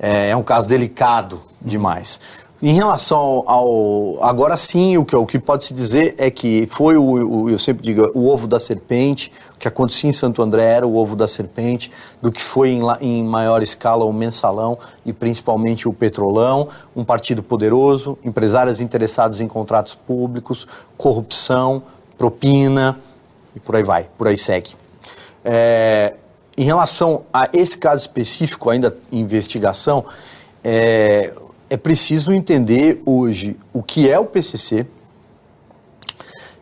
É, é um caso delicado demais. Em relação ao, Agora sim, o que, o que pode se dizer é que foi o, o- eu sempre digo, o ovo da serpente, o que acontecia em Santo André era o ovo da serpente, do que foi em, em maior escala o mensalão e principalmente o petrolão, um partido poderoso, empresários interessados em contratos públicos, corrupção, propina e por aí vai, por aí segue. É, em relação a esse caso específico, ainda em investigação, é, é preciso entender hoje o que é o PCC,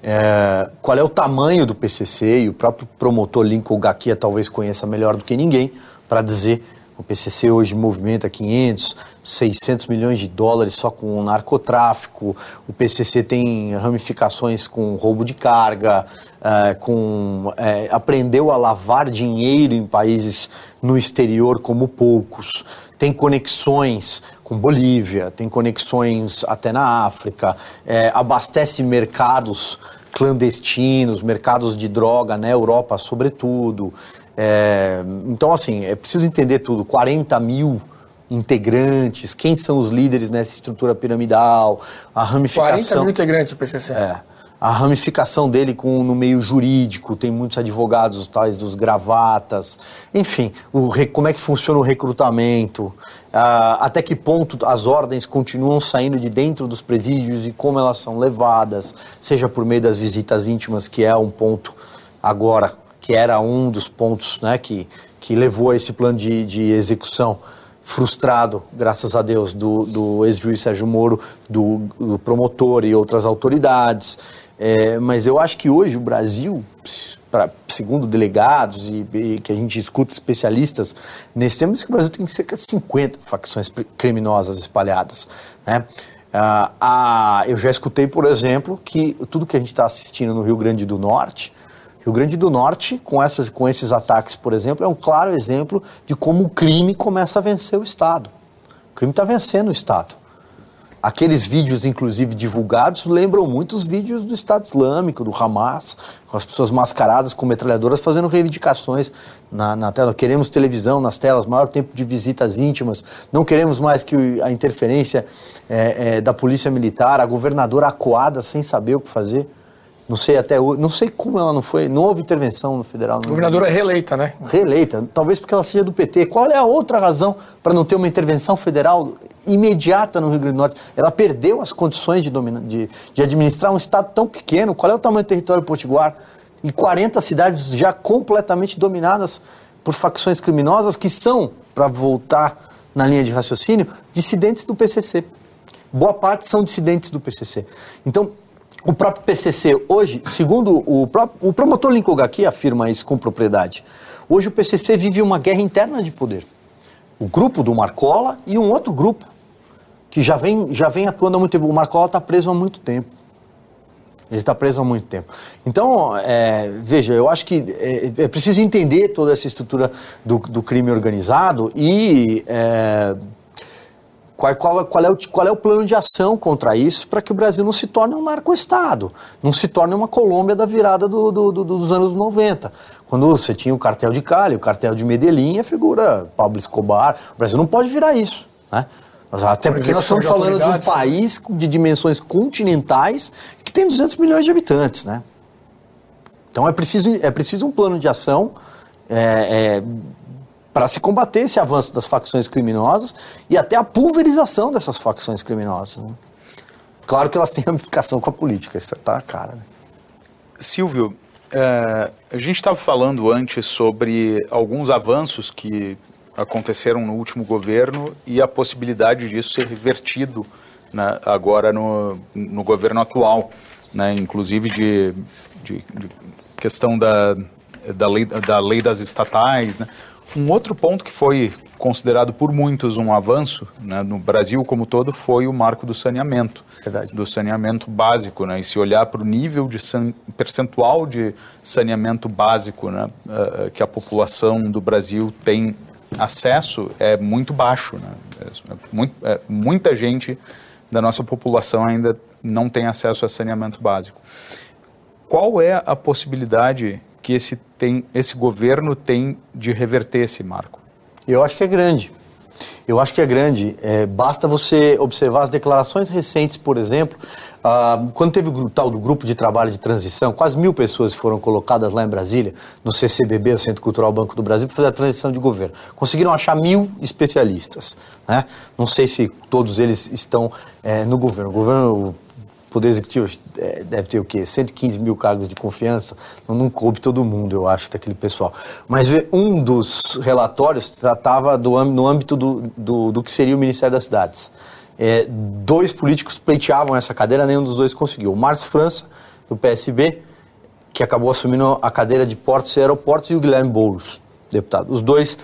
é, qual é o tamanho do PCC, e o próprio promotor Lincoln Gaquia talvez conheça melhor do que ninguém, para dizer o PCC hoje movimenta 500, 600 milhões de dólares só com narcotráfico, o PCC tem ramificações com roubo de carga, eh, com, eh, aprendeu a lavar dinheiro em países no exterior como poucos, tem conexões com Bolívia, tem conexões até na África, eh, abastece mercados clandestinos, mercados de droga na Europa, sobretudo. É, então, assim, é preciso entender tudo. 40 mil integrantes, quem são os líderes nessa estrutura piramidal, a 40 ramificação. mil integrantes do PCC. É. A ramificação dele com, no meio jurídico, tem muitos advogados, os tais dos gravatas, enfim, o, como é que funciona o recrutamento, ah, até que ponto as ordens continuam saindo de dentro dos presídios e como elas são levadas, seja por meio das visitas íntimas, que é um ponto agora, que era um dos pontos né, que, que levou a esse plano de, de execução frustrado, graças a Deus, do, do ex-juiz Sérgio Moro, do, do promotor e outras autoridades. É, mas eu acho que hoje o Brasil, pra, segundo delegados e, e que a gente escuta especialistas nesse tema, diz que o Brasil tem cerca de 50 facções criminosas espalhadas. Né? Ah, ah, eu já escutei, por exemplo, que tudo que a gente está assistindo no Rio Grande do Norte, Rio Grande do Norte, com, essas, com esses ataques, por exemplo, é um claro exemplo de como o crime começa a vencer o Estado. O crime está vencendo o Estado. Aqueles vídeos, inclusive, divulgados, lembram muito os vídeos do Estado Islâmico, do Hamas, com as pessoas mascaradas com metralhadoras fazendo reivindicações na, na tela. Queremos televisão nas telas, maior tempo de visitas íntimas, não queremos mais que a interferência é, é, da polícia militar, a governadora acuada sem saber o que fazer. Não sei até hoje, não sei como ela não foi, não houve intervenção no federal. A governadora é reeleita, né? Reeleita, talvez porque ela seja do PT. Qual é a outra razão para não ter uma intervenção federal imediata no Rio Grande do Norte? Ela perdeu as condições de, de, de administrar um estado tão pequeno. Qual é o tamanho do território potiguar? E 40 cidades já completamente dominadas por facções criminosas que são, para voltar na linha de raciocínio, dissidentes do PCC. Boa parte são dissidentes do PCC. Então, o próprio PCC hoje, segundo o, o promotor Lincoln aqui afirma isso com propriedade, hoje o PCC vive uma guerra interna de poder. O grupo do Marcola e um outro grupo que já vem, já vem atuando há muito tempo. O Marcola está preso há muito tempo. Ele está preso há muito tempo. Então, é, veja, eu acho que é, é, preciso entender toda essa estrutura do, do crime organizado e é, qual, qual, qual, é o, qual é o plano de ação contra isso para que o Brasil não se torne um narco-estado, não se torne uma Colômbia da virada do, do, do, dos anos 90. Quando você tinha o cartel de Cali, o cartel de Medellín, a figura Pablo Escobar, o Brasil não pode virar isso. Né? Até porque nós estamos falando de um país de dimensões continentais que tem 200 milhões de habitantes. Né? Então é preciso, é preciso um plano de ação é, é, para se combater esse avanço das facções criminosas e até a pulverização dessas facções criminosas. Né? Claro que elas têm ramificação com a política, isso está cara. Né? Silvio, é, a gente estava falando antes sobre alguns avanços que aconteceram no último governo e a possibilidade disso ser revertido né, agora no, no governo atual, né, inclusive de, de, de questão da, da, lei, da lei das estatais. Né. Um outro ponto que foi considerado por muitos um avanço né, no Brasil como todo foi o marco do saneamento, Verdade. do saneamento básico, né, e se olhar para o nível de san, percentual de saneamento básico né, uh, que a população do Brasil tem acesso é muito baixo, né, é, muito, é, muita gente da nossa população ainda não tem acesso a saneamento básico. Qual é a possibilidade que esse, tem, esse governo tem de reverter esse marco? Eu acho que é grande. Eu acho que é grande. É, basta você observar as declarações recentes, por exemplo, ah, quando teve o tal do grupo de trabalho de transição, quase mil pessoas foram colocadas lá em Brasília, no CCBB, o Centro Cultural Banco do Brasil, para fazer a transição de governo. Conseguiram achar mil especialistas. Né? Não sei se todos eles estão é, no governo. O governo Poder Executivo é, deve ter o quê? 115 mil cargos de confiança. Não, coube todo mundo, eu acho, daquele pessoal. Mas um dos relatórios tratava do, no âmbito do, do, do que seria o Ministério das Cidades. É, dois políticos pleiteavam essa cadeira, nenhum dos dois conseguiu. O Márcio França, do PSB, que acabou assumindo a cadeira de portos e aeroportos, e o Guilherme Boulos, deputado. Os dois,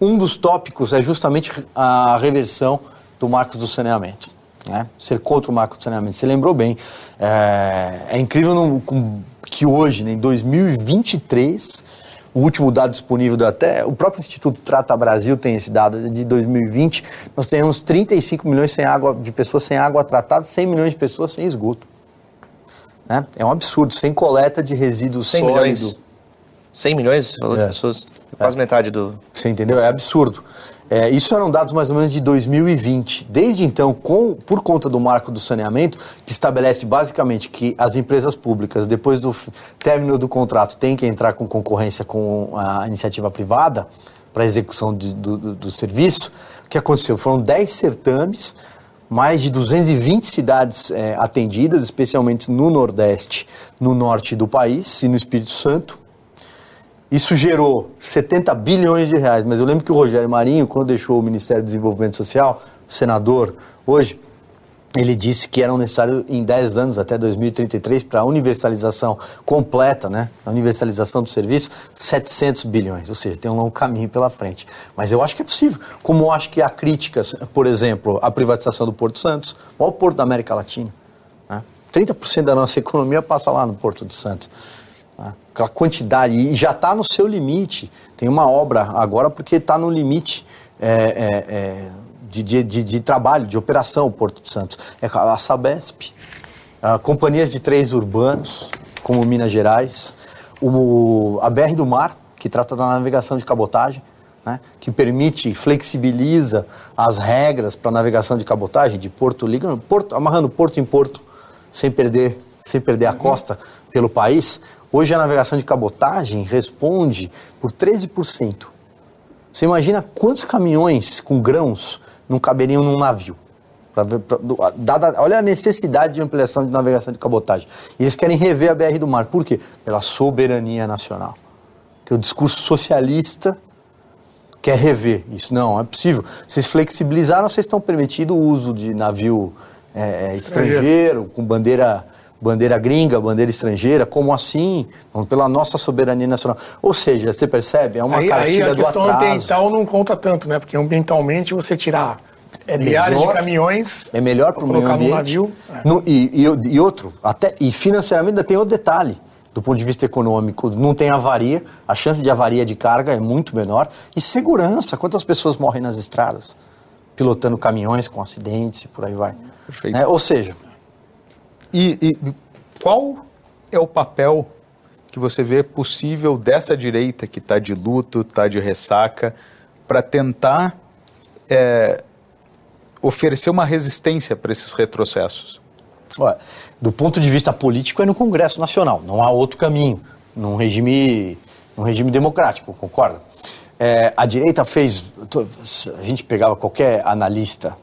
um dos tópicos é justamente a reversão do marcos do saneamento né? ser contra o marco do saneamento. Você lembrou bem. É, é incrível no, com, que hoje, né, em 2023, o último dado disponível, do, até o próprio Instituto Trata Brasil tem esse dado de 2020, nós temos 35 milhões sem água, de pessoas sem água tratada, 100 milhões de pessoas sem esgoto. Né? É um absurdo, sem coleta de resíduos 100 sólido. Milhões. 100 milhões é. de pessoas? Quase é. metade do... Você entendeu? É absurdo. É, isso eram dados mais ou menos de 2020. Desde então, com, por conta do marco do saneamento, que estabelece basicamente que as empresas públicas, depois do término do contrato, têm que entrar com concorrência com a iniciativa privada para execução de, do, do, do serviço, o que aconteceu? Foram 10 certames, mais de 220 cidades é, atendidas, especialmente no Nordeste, no Norte do país e no Espírito Santo isso gerou 70 bilhões de reais, mas eu lembro que o Rogério Marinho, quando deixou o Ministério do Desenvolvimento Social, o senador hoje, ele disse que eram necessários em 10 anos, até 2033, para a universalização completa, né? A universalização do serviço, 700 bilhões. Ou seja, tem um longo caminho pela frente. Mas eu acho que é possível. Como eu acho que há críticas, por exemplo, à privatização do Porto Santos, o maior porto da América Latina. Né? 30% da nossa economia passa lá no Porto de Santos. Aquela quantidade, e já está no seu limite. Tem uma obra agora porque está no limite. É, é, é, de, de, de, de trabalho, de operação, Porto de Santos. É a Sabesp, a companhias de três urbanos, como Minas Gerais, o, a BR do Mar, que trata da navegação de cabotagem, né, que permite, flexibiliza as regras para navegação de cabotagem, de porto, ligando, porto, amarrando porto em porto, sem perder, sem perder a costa pelo país. Hoje a navegação de cabotagem responde por 13%. Você imagina quantos caminhões com grãos não caberiam num navio. Pra, pra, dada, olha a necessidade de ampliação de navegação de cabotagem. E eles querem rever a BR do Mar. Por quê? Pela soberania nacional. Que o discurso socialista quer rever isso. Não, é possível. Vocês flexibilizaram, vocês estão permitindo o uso de navio é, é estrangeiro, estrangeiro, com bandeira bandeira gringa, bandeira estrangeira, como assim? Pela nossa soberania nacional. Ou seja, você percebe, é uma aí, cartilha aí a questão ambiental não conta tanto, né? Porque ambientalmente você tirar é milhares melhor, de caminhões é melhor para o meio ambiente. navio. É. No, e, e, e, outro, até e financeiramente ainda tem outro detalhe. Do ponto de vista econômico, não tem avaria, a chance de avaria de carga é muito menor. E segurança, quantas pessoas morrem nas estradas? Pilotando caminhões com acidentes e por aí vai. Perfeito. É, ou seja, e, e qual é o papel que você vê possível dessa direita que está de luto, está de ressaca, para tentar é, oferecer uma resistência para esses retrocessos? Olha, do ponto de vista político é no Congresso Nacional, não há outro caminho, num regime, num regime democrático, concorda? É, a direita fez, a gente pegava qualquer analista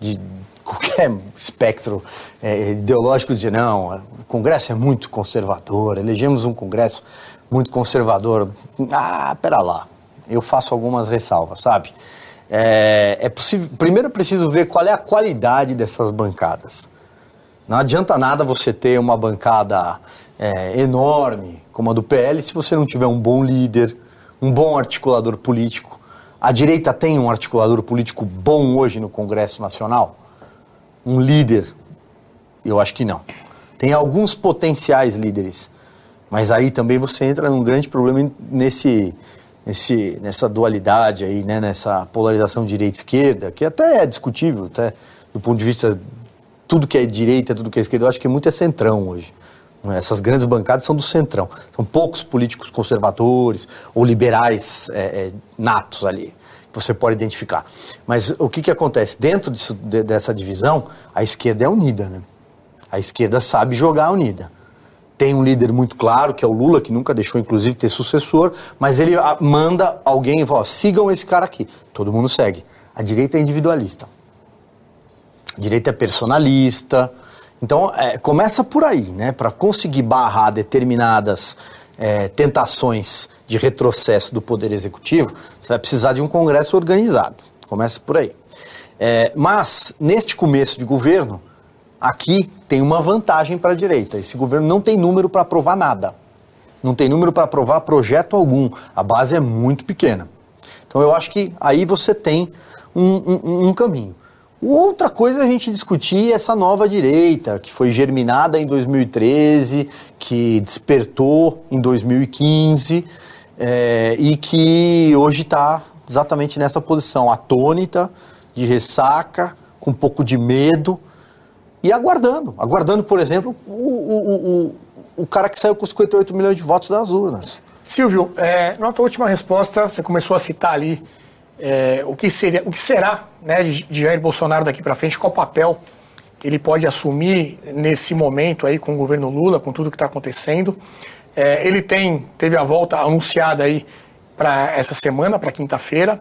de qualquer espectro é, ideológico dizia, não, o Congresso é muito conservador, elegemos um Congresso muito conservador. Ah, pera lá, eu faço algumas ressalvas, sabe? É, é possível, primeiro preciso ver qual é a qualidade dessas bancadas. Não adianta nada você ter uma bancada é, enorme como a do PL se você não tiver um bom líder, um bom articulador político. A direita tem um articulador político bom hoje no Congresso Nacional? Um líder? Eu acho que não. Tem alguns potenciais líderes, mas aí também você entra num grande problema nesse, nesse, nessa dualidade aí, né, nessa polarização direita-esquerda, que até é discutível, até do ponto de vista tudo que é direita, tudo que é esquerda, eu acho que muito é centrão hoje. É? Essas grandes bancadas são do centrão. São poucos políticos conservadores ou liberais é, é, natos ali você pode identificar. Mas o que, que acontece? Dentro disso, de, dessa divisão, a esquerda é unida. Né? A esquerda sabe jogar unida. Tem um líder muito claro, que é o Lula, que nunca deixou, inclusive, ter sucessor, mas ele ah, manda alguém e fala: sigam esse cara aqui. Todo mundo segue. A direita é individualista. A direita é personalista. Então, é, começa por aí, né? Para conseguir barrar determinadas é, tentações de retrocesso do Poder Executivo, você vai precisar de um Congresso organizado. Começa por aí. É, mas, neste começo de governo, aqui tem uma vantagem para a direita. Esse governo não tem número para aprovar nada. Não tem número para aprovar projeto algum. A base é muito pequena. Então, eu acho que aí você tem um, um, um caminho. Outra coisa é a gente discutir essa nova direita, que foi germinada em 2013, que despertou em 2015 é, e que hoje está exatamente nessa posição, atônita, de ressaca, com um pouco de medo e aguardando. Aguardando, por exemplo, o, o, o, o cara que saiu com 58 milhões de votos das urnas. Silvio, é, na tua última resposta, você começou a citar ali é, o, que seria, o que será né, de, Jair Bolsonaro daqui para frente, qual papel ele pode assumir nesse momento aí com o governo Lula, com tudo que está acontecendo. É, ele tem, teve a volta anunciada aí para essa semana, para quinta-feira.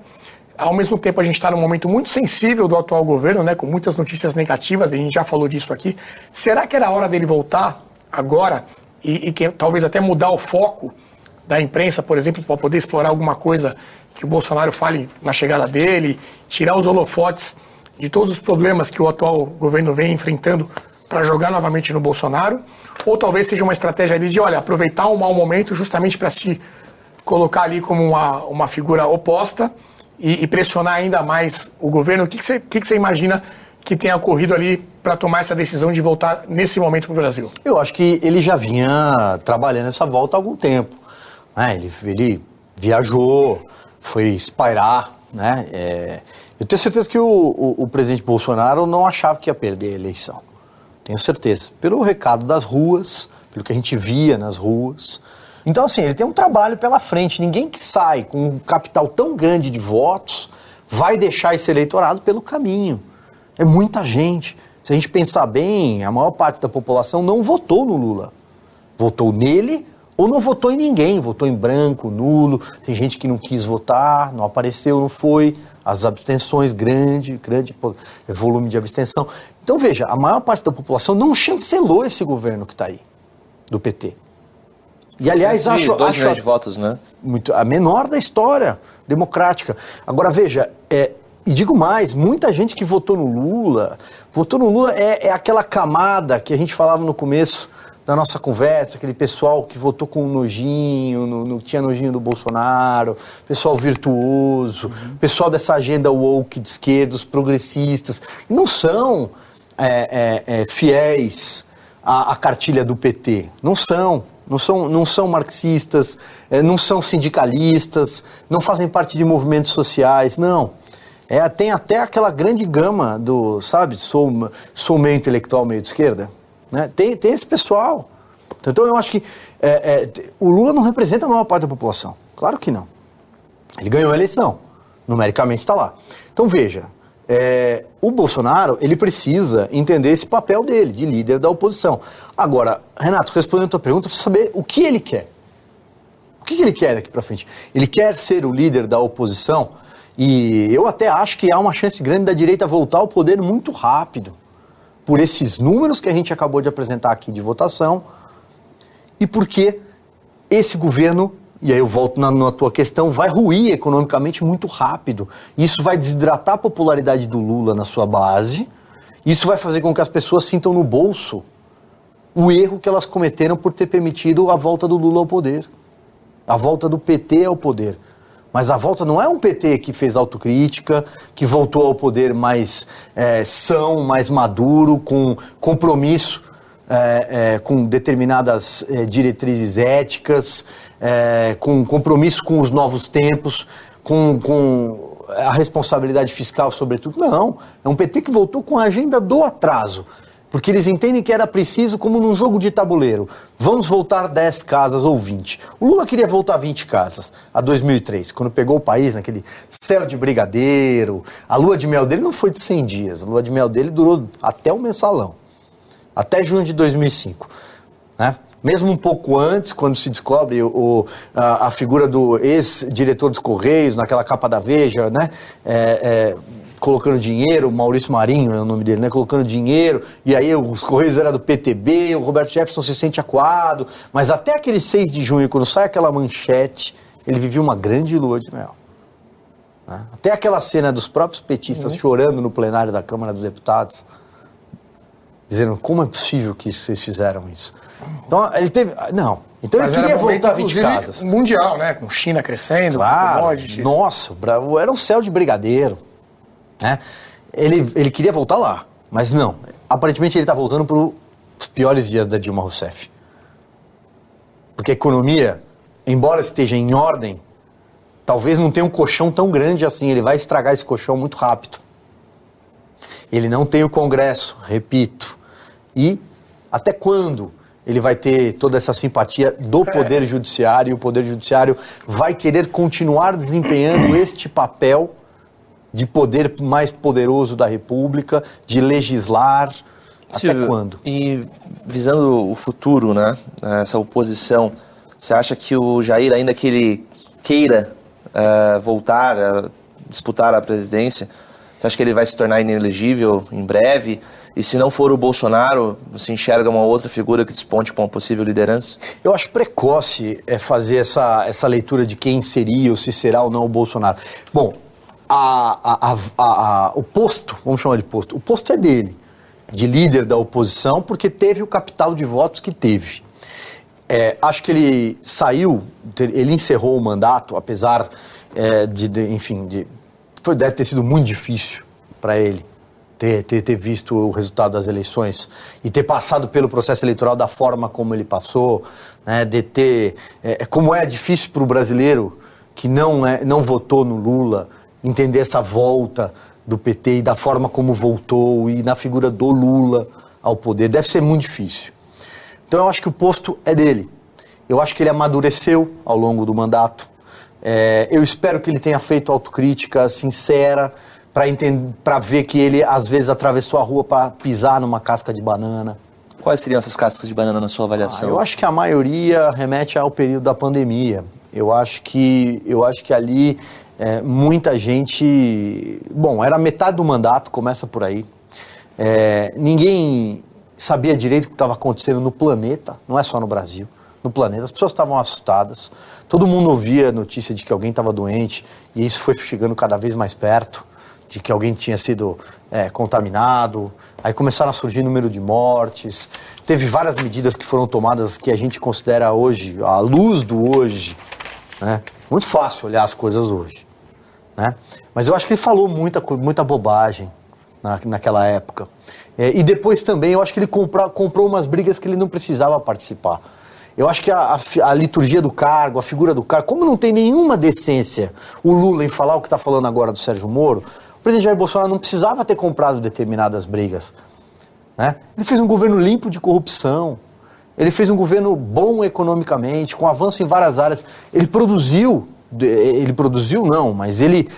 Ao mesmo tempo, a gente está num momento muito sensível do atual governo, né, com muitas notícias negativas, a gente já falou disso aqui. Será que era hora dele voltar agora e, e que, talvez até mudar o foco da imprensa, por exemplo, para poder explorar alguma coisa que o Bolsonaro fale na chegada dele, tirar os holofotes de todos os problemas que o atual governo vem enfrentando para jogar novamente no Bolsonaro? Ou talvez seja uma estratégia ali de, olha, aproveitar um mau momento justamente para se colocar ali como uma, uma figura oposta e, e pressionar ainda mais o governo? O que, que, você, que, que você imagina que tenha ocorrido ali para tomar essa decisão de voltar nesse momento para o Brasil? Eu acho que ele já vinha trabalhando essa volta há algum tempo. Né? Ele, ele viajou, foi espairar. Né? É, eu tenho certeza que o, o, o, presidente Bolsonaro não achava que ia perder a eleição. Tenho certeza. Pelo recado das ruas, pelo que a gente via nas ruas. Então, assim, ele tem um trabalho pela frente. Ninguém que sai com um capital tão grande de votos vai deixar esse eleitorado pelo caminho. É muita gente. Se a gente pensar bem, a maior parte da população não votou no Lula. Votou nele ou não votou em ninguém, votou em branco, nulo. Tem gente que não quis votar, não apareceu, não foi. As abstenções, grande, grande volume de abstenção. Então veja, a maior parte da população não chancelou esse governo que está aí, do PT. E aliás, acho. Dois acho milhões de votos, né? Muito, a menor da história democrática. Agora veja, é, e digo mais, muita gente que votou no Lula, votou no Lula é, é aquela camada que a gente falava no começo da nossa conversa, aquele pessoal que votou com nojinho, no, no, tinha nojinho do Bolsonaro, pessoal virtuoso, uhum. pessoal dessa agenda woke de esquerda, os progressistas, não são é, é, é, fiéis à, à, cartilha do PT, não são. Não são, não são marxistas, é, não são sindicalistas, não fazem parte de movimentos sociais, não. É, tem até aquela grande gama do, sabe, sou, sou meio intelectual, meio de esquerda. Né? Tem, tem esse pessoal. Então eu acho que é, é, o Lula não representa a maior parte da população. Claro que não. Ele ganhou a eleição. Numericamente está lá. Então veja, é, o Bolsonaro ele precisa entender esse papel dele, de líder da oposição. Agora, Renato, respondendo a tua pergunta, para saber o que ele quer. O que, que ele quer daqui para frente? Ele quer ser o líder da oposição e eu até acho que há uma chance grande da direita voltar ao poder muito rápido, por esses números que a gente acabou de apresentar aqui de votação, e porque esse governo, e aí eu volto na, na tua questão, vai ruir economicamente muito rápido. Isso vai desidratar a popularidade do Lula na sua base, isso vai fazer com que as pessoas sintam no bolso o erro que elas cometeram por ter permitido a volta do Lula ao poder, a volta do PT ao poder. Mas a volta não é um PT que fez autocrítica, que voltou ao poder mais é, são, mais maduro, com compromisso é, é, com determinadas é, diretrizes éticas, é, com compromisso com os novos tempos, com, com a responsabilidade fiscal, sobretudo. Não, é um PT que voltou com a agenda do atraso porque eles entendem que era preciso, como num jogo de tabuleiro, vamos voltar 10 casas ou 20. O Lula queria voltar 20 casas, a 2003, quando pegou o país naquele céu de brigadeiro. A lua de mel dele não foi de 100 dias, a lua de mel dele durou até o mensalão, até junho de 2005. Né? Mesmo um pouco antes, quando se descobre o, a, a figura do ex-diretor dos Correios, naquela capa da Veja, né? É, é, colocando dinheiro, Maurício Marinho é o nome dele, né? Colocando dinheiro, e aí os Correios era do PTB, o Roberto Jefferson se sente acuado, mas até aquele 6 de junho, quando sai aquela manchete, ele vivia uma grande lua de mel. Né? Até aquela cena dos próprios petistas uhum. chorando no plenário da Câmara dos Deputados, dizendo como é possível que vocês fizeram isso. Então ele teve. Não. Então Mas ele queria voltar a 20 casas. Mundial, né? Com China crescendo, claro, commodities. Nossa, era um céu de brigadeiro. Né? Ele, ele queria voltar lá, mas não. Aparentemente ele está voltando para os piores dias da Dilma Rousseff. Porque a economia, embora esteja em ordem, talvez não tenha um colchão tão grande assim. Ele vai estragar esse colchão muito rápido. Ele não tem o Congresso, repito. E até quando ele vai ter toda essa simpatia do Poder Judiciário e o Poder Judiciário vai querer continuar desempenhando este papel de poder mais poderoso da República, de legislar. Silvio, até quando? E visando o futuro, né? Essa oposição, você acha que o Jair, ainda que ele queira uh, voltar a disputar a presidência, você acha que ele vai se tornar inelegível em breve? E se não for o Bolsonaro, você enxerga uma outra figura que desponte com uma possível liderança? Eu acho precoce é, fazer essa, essa leitura de quem seria ou se será ou não o Bolsonaro. Bom, a, a, o posto, vamos chamar de posto, o posto é dele, de líder da oposição, porque teve o capital de votos que teve. É, acho que ele saiu, ele encerrou o mandato, apesar é, de, de, enfim, de, foi, deve ter sido muito difícil para ele ter, ter, ter, visto o resultado das eleições e ter passado pelo processo eleitoral da forma como ele passou, né, de ter, é, como é difícil para o brasileiro que não, é, não votou no Lula entender essa volta do PT e da forma como voltou e na figura do Lula ao poder. Deve ser muito difícil. Então eu acho que o posto é dele. Eu acho que ele amadureceu ao longo do mandato. É, eu espero que ele tenha feito autocrítica sincera para ver que ele às vezes atravessou a rua para pisar numa casca de banana. Quais seriam essas cascas de banana na sua avaliação? Ah, eu acho que a maioria remete ao período da pandemia. Eu acho que, eu acho que ali é, muita gente. Bom, era metade do mandato, começa por aí. É, ninguém sabia direito o que estava acontecendo no planeta, não é só no Brasil, no planeta. As pessoas estavam assustadas, todo mundo ouvia a notícia de que alguém estava doente e isso foi chegando cada vez mais perto de que alguém tinha sido é, contaminado. Aí começaram a surgir número de mortes. Teve várias medidas que foram tomadas que a gente considera hoje, à luz do hoje, né? Muito fácil olhar as coisas hoje. Né? Mas eu acho que ele falou muita, muita bobagem na, naquela época. É, e depois também eu acho que ele comprou, comprou umas brigas que ele não precisava participar. Eu acho que a, a, a, liturgia do cargo, a figura do cargo, como não tem nenhuma decência o Lula em falar o que está falando agora do Sérgio Moro, o presidente Jair Bolsonaro não precisava ter comprado determinadas brigas. Né? Ele fez um governo limpo de corrupção. Ele fez um governo bom economicamente, com avanço em várias áreas. Ele produziu, ele produziu não, mas ele,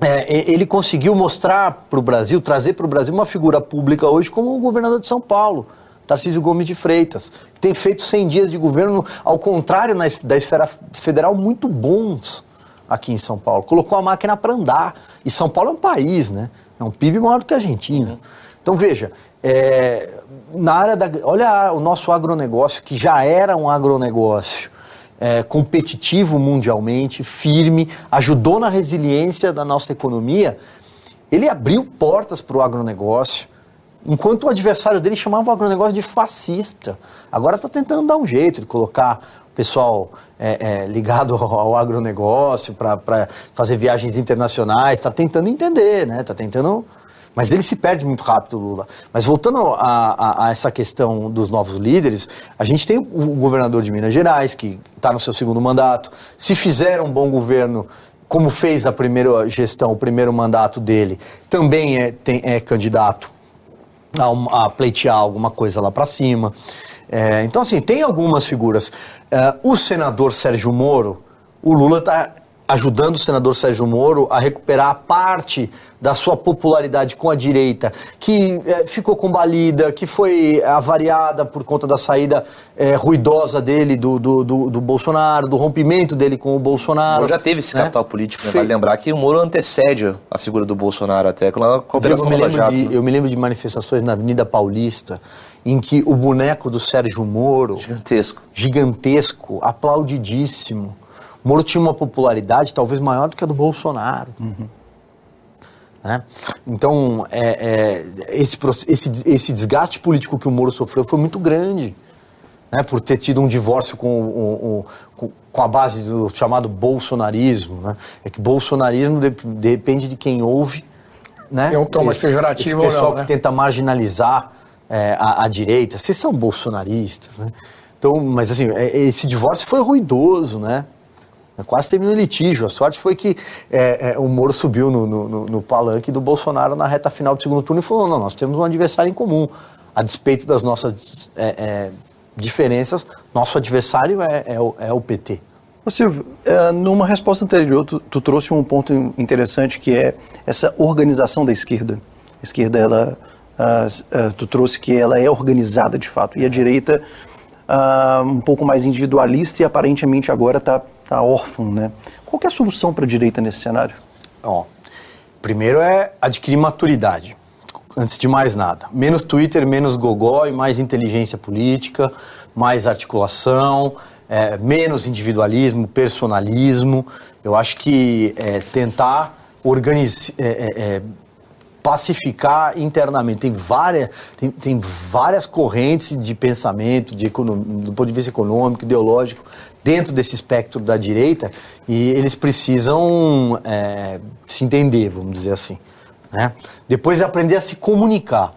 é, ele conseguiu mostrar para o Brasil, trazer para o Brasil uma figura pública hoje como o governador de São Paulo, Tarcísio Gomes de Freitas, que tem feito 100 dias de governo, ao contrário na, da esfera federal, muito bons aqui em São Paulo. Colocou a máquina para andar. E São Paulo é um país, né? É um PIB maior do que a Argentina. Então, veja, é, na área da. Olha o nosso agronegócio, que já era um agronegócio é, competitivo mundialmente, firme, ajudou na resiliência da nossa economia. Ele abriu portas para o agronegócio, enquanto o adversário dele chamava o agronegócio de fascista. Agora está tentando dar um jeito de colocar o pessoal é, é, ligado ao agronegócio para fazer viagens internacionais, está tentando entender, né? Está tentando mas ele se perde muito rápido, Lula. Mas voltando a, a, a essa questão dos novos líderes, a gente tem o governador de Minas Gerais, que está no seu segundo mandato. Se fizer um bom governo, como fez a primeira gestão, o primeiro mandato dele, também é, tem, é candidato a, a pleitear alguma coisa lá para cima. É, então, assim, tem algumas figuras. É, o senador Sérgio Moro, o Lula está ajudando o senador Sérgio Moro a recuperar parte da sua popularidade com a direita, que é, ficou combalida, que foi avariada por conta da saída é, ruidosa dele do, do, do, do, Bolsonaro, do rompimento dele com o Bolsonaro. O Moro já teve esse né? capital político, né? vale lembrar que o Moro antecede a figura do Bolsonaro até com a cooperação eu me, lembro de, eu me lembro de manifestações na Avenida Paulista em que o boneco do Sérgio Moro... Gigantesco. Gigantesco, aplaudidíssimo Moro tinha uma popularidade talvez maior do que a do Bolsonaro. Uhum. Né? Então, é, é, esse, esse, esse desgaste político que o Moro sofreu foi muito grande. Né? Por ter tido um divórcio com, o, com, com a base do chamado bolsonarismo. Né? É que bolsonarismo de, depende de quem ouve. Né? Tem um tom mais pejorativo esse pessoal não, né? que tenta marginalizar é, a, a, direita. Vocês são bolsonaristas, né? Então, mas assim, é, esse divórcio foi ruidoso, né? Quase terminou em litígio. A sorte foi que é, é, o Moro subiu no, no, no, palanque do Bolsonaro na reta final do segundo turno e falou: não, nós temos um adversário em comum. A despeito das nossas é, é diferenças, nosso adversário é, é, o, é o PT. Ô Silvio, é, numa resposta anterior, tu, tu, trouxe um ponto interessante que é essa organização da esquerda. A esquerda, ela, tu trouxe que ela é organizada de fato, e a direita uh, um pouco mais individualista e aparentemente agora está tá órfão, né? Qual é a solução para a direita nesse cenário? Ó, primeiro é adquirir maturidade, antes de mais nada. Menos Twitter, menos gogó e mais inteligência política, mais articulação, é, menos individualismo, personalismo. Eu acho que é, tentar organiz, é, é, é, pacificar internamente. Tem várias, tem, tem várias correntes de pensamento, de economia, do ponto de vista econômico, ideológico, dentro desse espectro da direita, e eles precisam é, se entender, vamos dizer assim. Né? Depois é aprender a se comunicar,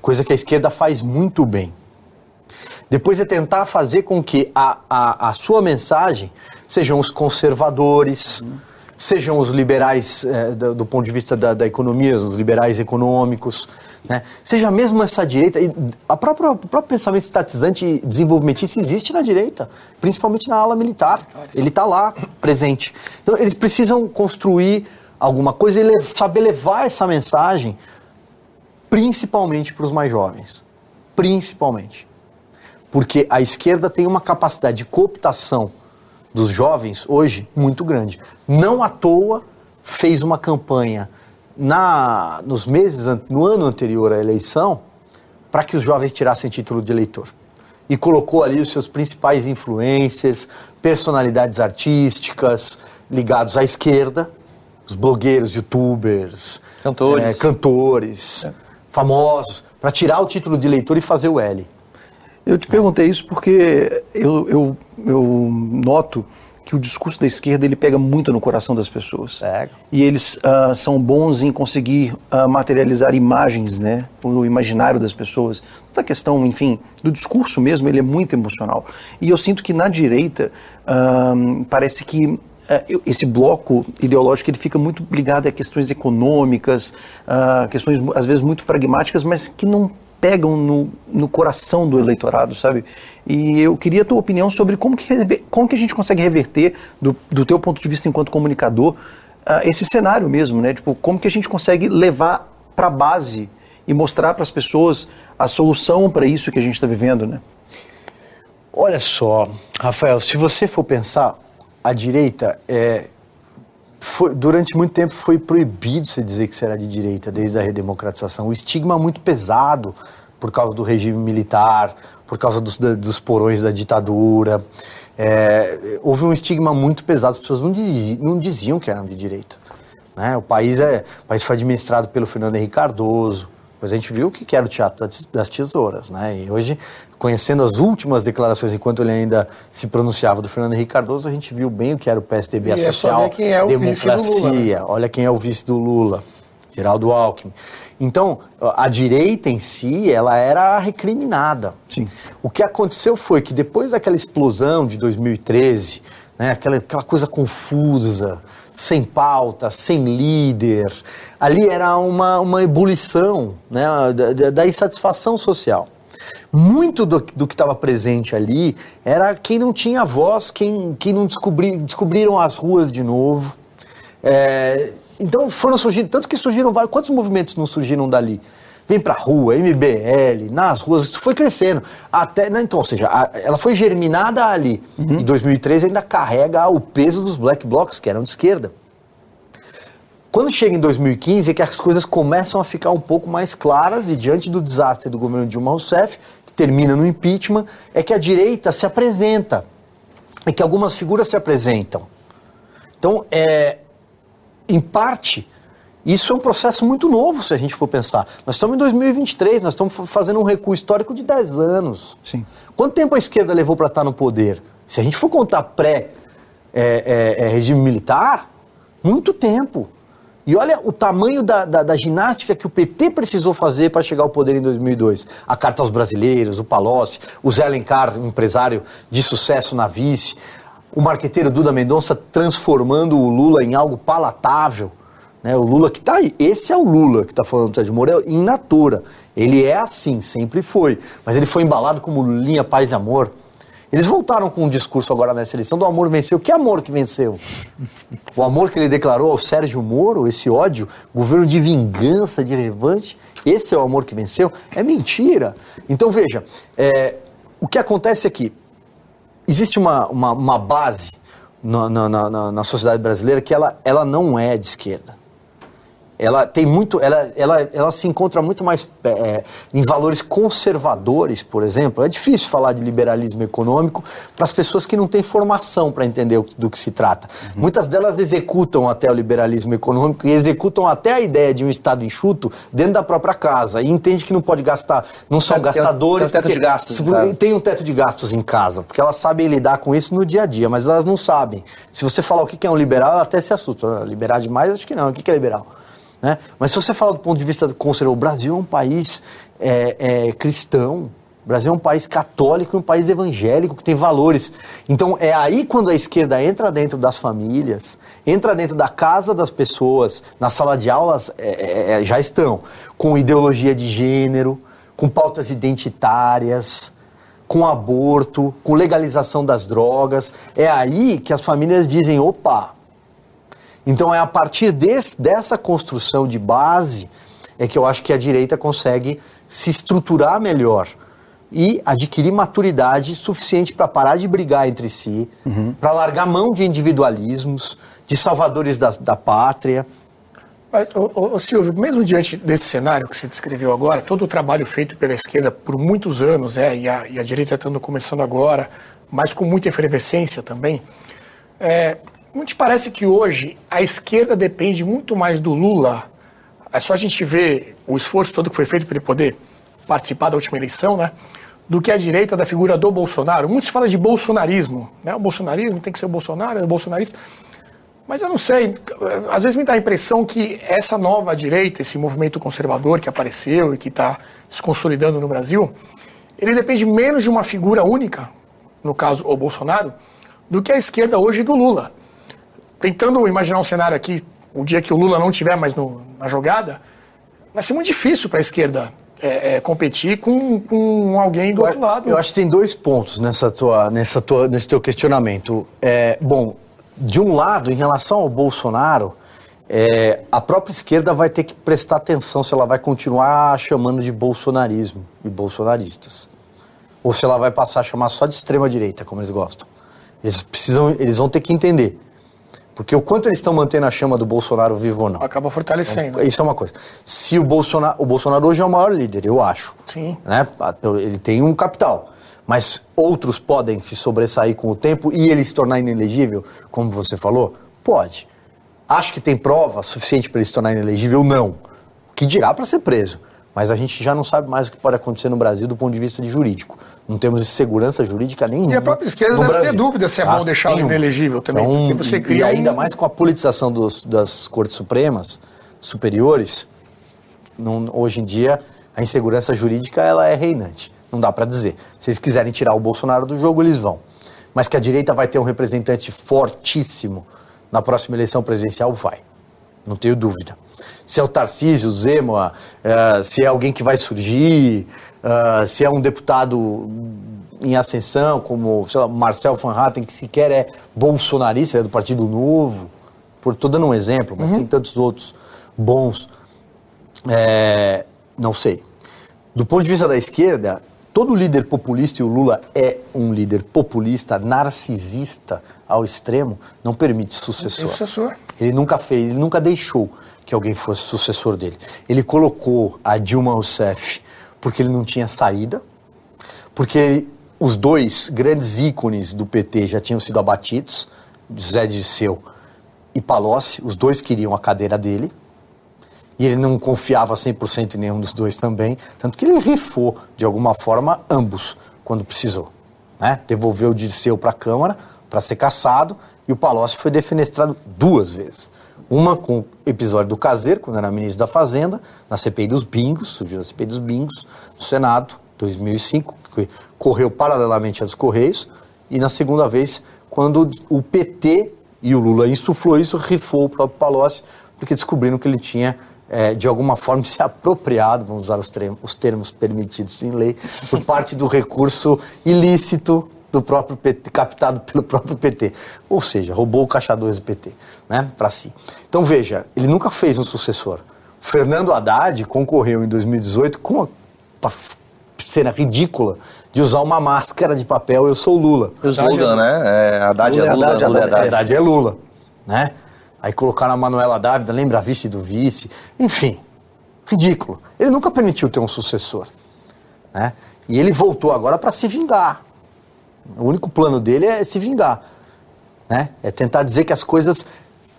coisa que a esquerda faz muito bem. Depois é tentar fazer com que a, a, a sua mensagem sejam os conservadores, uhum. sejam os liberais é, do, do, ponto de vista da, da, economia, os liberais econômicos, né? seja mesmo essa direita. A própria, o próprio pensamento estatizante e desenvolvimentista existe na direita, principalmente na ala militar. Ele está lá, presente. Então, eles precisam construir alguma coisa e saber levar essa mensagem principalmente para os mais jovens. Principalmente. Porque a esquerda tem uma capacidade de cooptação dos jovens hoje muito grande. Não à toa fez uma campanha na, nos meses, no ano anterior à eleição, para que os jovens tirassem título de eleitor. E colocou ali os seus principais influencers, personalidades artísticas ligados à esquerda, os blogueiros, youtubers, cantores, é, cantores é. famosos, para tirar o título de eleitor e fazer o L. Eu te perguntei isso porque eu, eu, eu noto que o discurso da esquerda ele pega muito no coração das pessoas. Pega. E eles uh, são bons em conseguir uh, materializar imagens, né, o imaginário das pessoas. Da questão, enfim, do discurso mesmo, ele é muito emocional. E eu sinto que na direita uh, parece que esse bloco ideológico ele fica muito ligado a questões econômicas, questões às vezes muito pragmáticas, mas que não pegam no, no coração do eleitorado, sabe? E eu queria a tua opinião sobre como que, como que a gente consegue reverter, do, do teu ponto de vista enquanto comunicador, uh, esse cenário mesmo, né? Tipo, como que a gente consegue levar para a base e mostrar para as pessoas a solução para isso que a gente está vivendo, né? Olha só, Rafael, se você for pensar, a direita é, foi, durante muito tempo foi proibido você dizer que era de direita, desde a redemocratização. O estigma muito pesado por causa do regime militar, por causa dos, dos porões da ditadura. É, houve um estigma muito pesado, as pessoas não diziam, não diziam que eram de direita. Né? O, país é, o país foi administrado pelo Fernando Henrique Cardoso, Pois a gente viu o que era o teatro das tesouras, né? E hoje, conhecendo as últimas declarações, enquanto ele ainda se pronunciava do Fernando Henrique Cardoso, a gente viu bem o que era o PSDB e a social, é quem é o democracia. Vice do Lula, né? Olha quem é o vice do Lula, Geraldo Alckmin. Então, a direita em si, ela era recriminada. Sim. O que aconteceu foi que depois daquela explosão de 2013, né, aquela, aquela coisa confusa, sem pauta, sem líder. Ali era uma, uma ebulição né, da, da insatisfação social. Muito do, do que estava presente ali era quem não tinha voz, quem, quem não descobri, descobriram as ruas de novo. É, então foram surgindo, tanto que surgiram vários. Quantos movimentos não surgiram dali? vem pra rua, MBL, nas ruas, isso foi crescendo. Até, né, então, ou seja, a, ela foi germinada ali. Uhum. Em 2013 ainda carrega o peso dos black blocs, que eram de esquerda. Quando chega em 2015 é que as coisas começam a ficar um pouco mais claras e diante do desastre do governo Dilma Rousseff, que termina no impeachment, é que a direita se apresenta, é que algumas figuras se apresentam. Então, é, em parte, isso é um processo muito novo, se a gente for pensar. Nós estamos em 2023, nós estamos fazendo um recuo histórico de 10 anos. Sim. Quanto tempo a esquerda levou para estar no poder? Se a gente for contar pré-regime é, é, é militar, muito tempo. E olha o tamanho da, da, da, ginástica que o PT precisou fazer para chegar ao poder em 2002. A Carta aos Brasileiros, o Palocci, o Zé Alencar, um empresário de sucesso na vice, o marqueteiro Duda Mendonça transformando o Lula em algo palatável. Né? O Lula que está aí, esse é o Lula que está falando do Sérgio Moro, é in natura. Ele é assim, sempre foi. Mas ele foi embalado como linha paz e amor. Eles voltaram com um discurso agora nessa eleição do amor venceu. Que amor que venceu? O amor que ele declarou ao Sérgio Moro, esse ódio, governo de vingança, de revanche, esse é o amor que venceu? É mentira. Então veja, é, o que acontece? É existe uma, uma, uma base na, na, na, na sociedade brasileira que ela, ela não é de esquerda ela tem muito, ela, ela, ela se encontra muito mais é, em valores conservadores, por exemplo. É difícil falar de liberalismo econômico para as pessoas que não têm formação para entender o, do que se trata. Uhum. Muitas delas executam até o liberalismo econômico e executam até a ideia de um Estado enxuto dentro da própria casa e entende que não pode gastar, não são tem, gastadores. Tem um teto de gastos. Tem um teto de gastos em casa, porque elas sabem lidar com isso no dia a dia, mas elas não sabem. Se você falar o que é um liberal, ela até se assusta. Liberar demais, acho que não. O que é liberal? Né? Mas se você fala do ponto de vista conservador, o Brasil é um país é, é, cristão, o Brasil é um país católico e um país evangélico que tem valores. Então é aí quando a esquerda entra dentro das famílias, entra dentro da casa das pessoas, na sala de aulas é, é, é já estão, com ideologia de gênero, com pautas identitárias, com aborto, com legalização das drogas. É aí que as famílias dizem: opa, então é a partir desse, dessa construção de base é que eu acho que a direita consegue se estruturar melhor e adquirir maturidade suficiente para parar de brigar entre si, uhum. para largar mão de individualismos, de salvadores da, da pátria. Mas, ô, ô, Silvio, mesmo diante desse cenário que você descreveu agora, todo o trabalho feito pela esquerda por muitos anos, é, e, a, e a direita estando começando agora, mas com muita efervescência também, é, não te parece que hoje a esquerda depende muito mais do Lula? É só a gente ver o esforço todo que foi feito para ele poder participar da última eleição, né? Do que a direita da figura do Bolsonaro. Muitos falam de bolsonarismo, né? O bolsonarismo tem que ser o Bolsonaro, é o bolsonarista. Mas eu não sei, às vezes me dá a impressão que essa nova direita, esse movimento conservador que apareceu e que está se consolidando no Brasil, ele depende menos de uma figura única, no caso o Bolsonaro, do que a esquerda hoje do Lula tentando imaginar um cenário aqui, o dia que o Lula não estiver mais no, na jogada, vai ser muito difícil para a esquerda é, é, competir com, com alguém do eu, outro lado. Eu acho que tem dois pontos nessa tua, nessa tua, nesse teu questionamento. É, bom, de um lado, em relação ao Bolsonaro, é, a própria esquerda vai ter que prestar atenção se ela vai continuar chamando de bolsonarismo e bolsonaristas. Ou se ela vai passar a chamar só de extrema direita, como eles gostam. Eles, precisam, eles vão ter que entender porque o quanto eles estão mantendo a chama do Bolsonaro vivo ou não. Acaba fortalecendo. É, isso é uma coisa. Se o Bolsonaro, o Bolsonaro hoje é o maior líder, eu acho. Sim. Né? Ele tem um capital. Mas outros podem se sobressair com o tempo e ele se tornar inelegível, como você falou? Pode. Acho que tem prova suficiente para ele se tornar inelegível? Não. O que dirá para ser preso? Mas a gente já não sabe mais o que pode acontecer no Brasil do ponto de vista de jurídico. Não temos segurança jurídica nenhuma. E a própria esquerda deve Brasil. ter dúvida se é bom ah, deixar o inelegível também. Então, porque você cria e ainda um... mais com a politização dos, das cortes supremas, superiores, não, hoje em dia a insegurança jurídica ela é reinante. Não dá para dizer. Se eles quiserem tirar o Bolsonaro do jogo, eles vão. Mas que a direita vai ter um representante fortíssimo na próxima eleição presidencial, vai. Não tenho dúvida se é o Tarcísio, o Zema, uh, se é alguém que vai surgir, uh, se é um deputado em ascensão, como lá, Marcel Van Hatten, que sequer é bolsonarista, é do Partido Novo. Estou dando um exemplo, mas uhum. tem tantos outros bons. É, não sei. Do ponto de vista da esquerda, todo líder populista, e o Lula é um líder populista, narcisista ao extremo, não permite sucessor. sucessor. Ele nunca fez, ele nunca deixou que alguém fosse sucessor dele. Ele colocou a Dilma Rousseff porque ele não tinha saída, porque os dois grandes ícones do PT já tinham sido abatidos, José Dirceu e Palocci, os dois queriam a cadeira dele, e ele não confiava 100% em nenhum dos dois também, tanto que ele rifou, de alguma forma, ambos, quando precisou. Né? Devolveu o Dirceu para a Câmara para ser caçado, e o Palocci foi defenestrado duas vezes. Uma com o episódio do Caseiro, quando era ministro da Fazenda, na CPI dos bingos, surgiu a CPI dos bingos, no Senado, 2005, que correu paralelamente aos Correios, e na segunda vez, quando o PT e o Lula insuflou isso, rifou o próprio Palocci, porque descobriram que ele tinha, é, de alguma forma, se apropriado, vamos usar os termos, os termos permitidos em lei, por parte do recurso ilícito do próprio PT, captado pelo próprio PT. Ou seja, roubou o caixa 2 do PT, né, para si. Então veja, ele nunca fez um sucessor. Fernando Haddad concorreu em 2018 com a cena ridícula de usar uma máscara de papel Eu sou Lula. O slogan, né? É, Haddad Lula é Lula, Haddad, Lula, Haddad, Haddad é Lula, né? Aí colocaram a Manuela Dávida, lembra a vice do vice? Enfim, ridículo. Ele nunca permitiu ter um sucessor. Né? E ele voltou agora para se vingar. O único plano dele é se vingar. Né? É tentar dizer que as coisas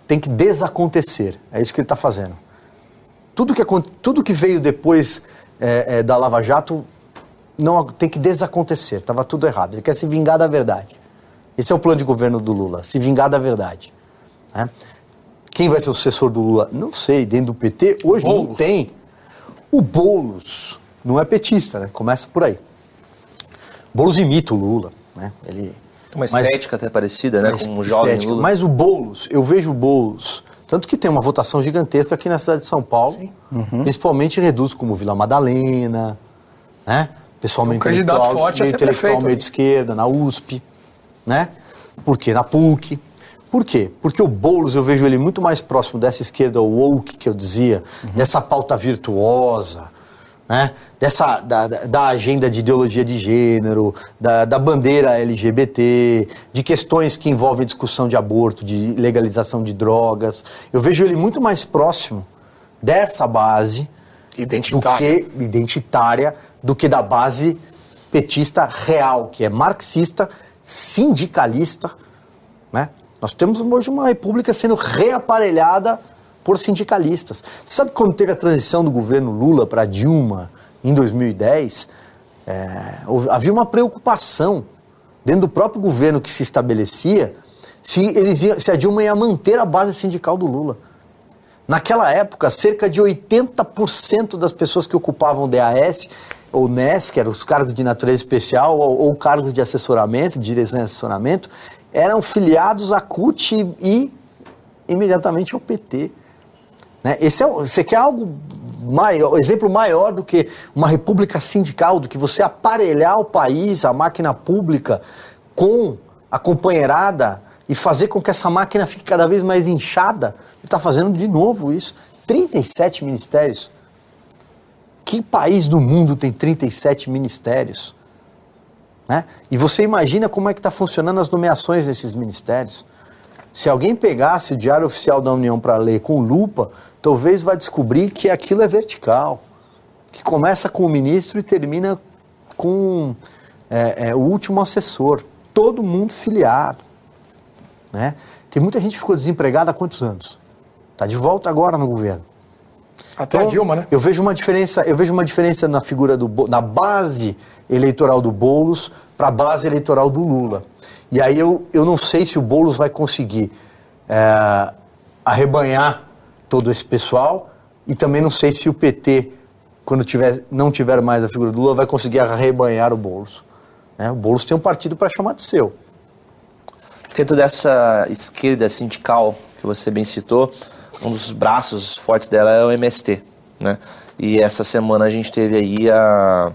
têm que desacontecer. É isso que ele está fazendo. Tudo que, tudo que veio depois é, é, da Lava Jato não tem que desacontecer. Estava tudo errado. Ele quer se vingar da verdade. Esse é o plano de governo do Lula, se vingar da verdade. Né? Quem vai ser o sucessor do Lula? Não sei. Dentro do PT, hoje Boulos. não tem. O Boulos não é petista, né? Começa por aí. Boulos imita o Lula, né? Ele uma estética mas, até parecida, né? Com um jovem estética. Lula. Mas o Boulos, eu vejo o Boulos, tanto que tem uma votação gigantesca aqui na cidade de São Paulo, uhum. principalmente reduz como Vila Madalena, né? Pessoal meio intelectual, forte meio, intelectual meio de esquerda, na USP, né? Por quê? Na PUC. Por quê? Porque o Boulos eu vejo ele muito mais próximo dessa esquerda woke que eu dizia, uhum. dessa pauta virtuosa, né? Dessa, da, da agenda de ideologia de gênero, da, da bandeira LGBT, de questões que envolvem discussão de aborto, de legalização de drogas. Eu vejo ele muito mais próximo dessa base identitária do que, identitária do que da base petista real, que é marxista, sindicalista. Né? Nós temos hoje uma república sendo reaparelhada por sindicalistas. Sabe quando teve a transição do governo Lula para Dilma em 2010? É, havia uma preocupação dentro do próprio governo que se estabelecia se, eles se a Dilma ia manter a base sindical do Lula. Naquela época, cerca de 80% das pessoas que ocupavam DAS ou NES, que eram os cargos de natureza especial, ou, ou cargos de assessoramento, de direção e assessoramento, eram filiados à CUT e imediatamente ao PT. Né? Esse é, você quer algo maior, exemplo maior do que uma república sindical, do que você aparelhar o país, a máquina pública, com a companheirada e fazer com que essa máquina fique cada vez mais inchada. Ele está fazendo de novo isso. 37 ministérios. Que país do mundo tem 37 ministérios? Né? E você imagina como é que está funcionando as nomeações desses ministérios. Se alguém pegasse o Diário Oficial da União para ler com lupa, talvez vá descobrir que aquilo é vertical, que começa com o ministro e termina com é, é, o último assessor, todo mundo filiado. Né? Tem muita gente que ficou desempregada há quantos anos? Está de volta agora no governo. Até então, a Dilma, né? Eu vejo uma diferença, eu vejo uma diferença na figura do na base eleitoral do Bolos para a base eleitoral do Lula. E aí eu, eu não sei se o Bolos vai conseguir é, arrebanhar todo esse pessoal e também não sei se o PT, quando tiver, não tiver mais a figura do Lula, vai conseguir arrebanhar o Boulos. Né? O Boulos tem um partido para chamar de seu. Dentro dessa esquerda sindical que você bem citou, um dos braços fortes dela é o MST. Né? E essa semana a gente teve aí a.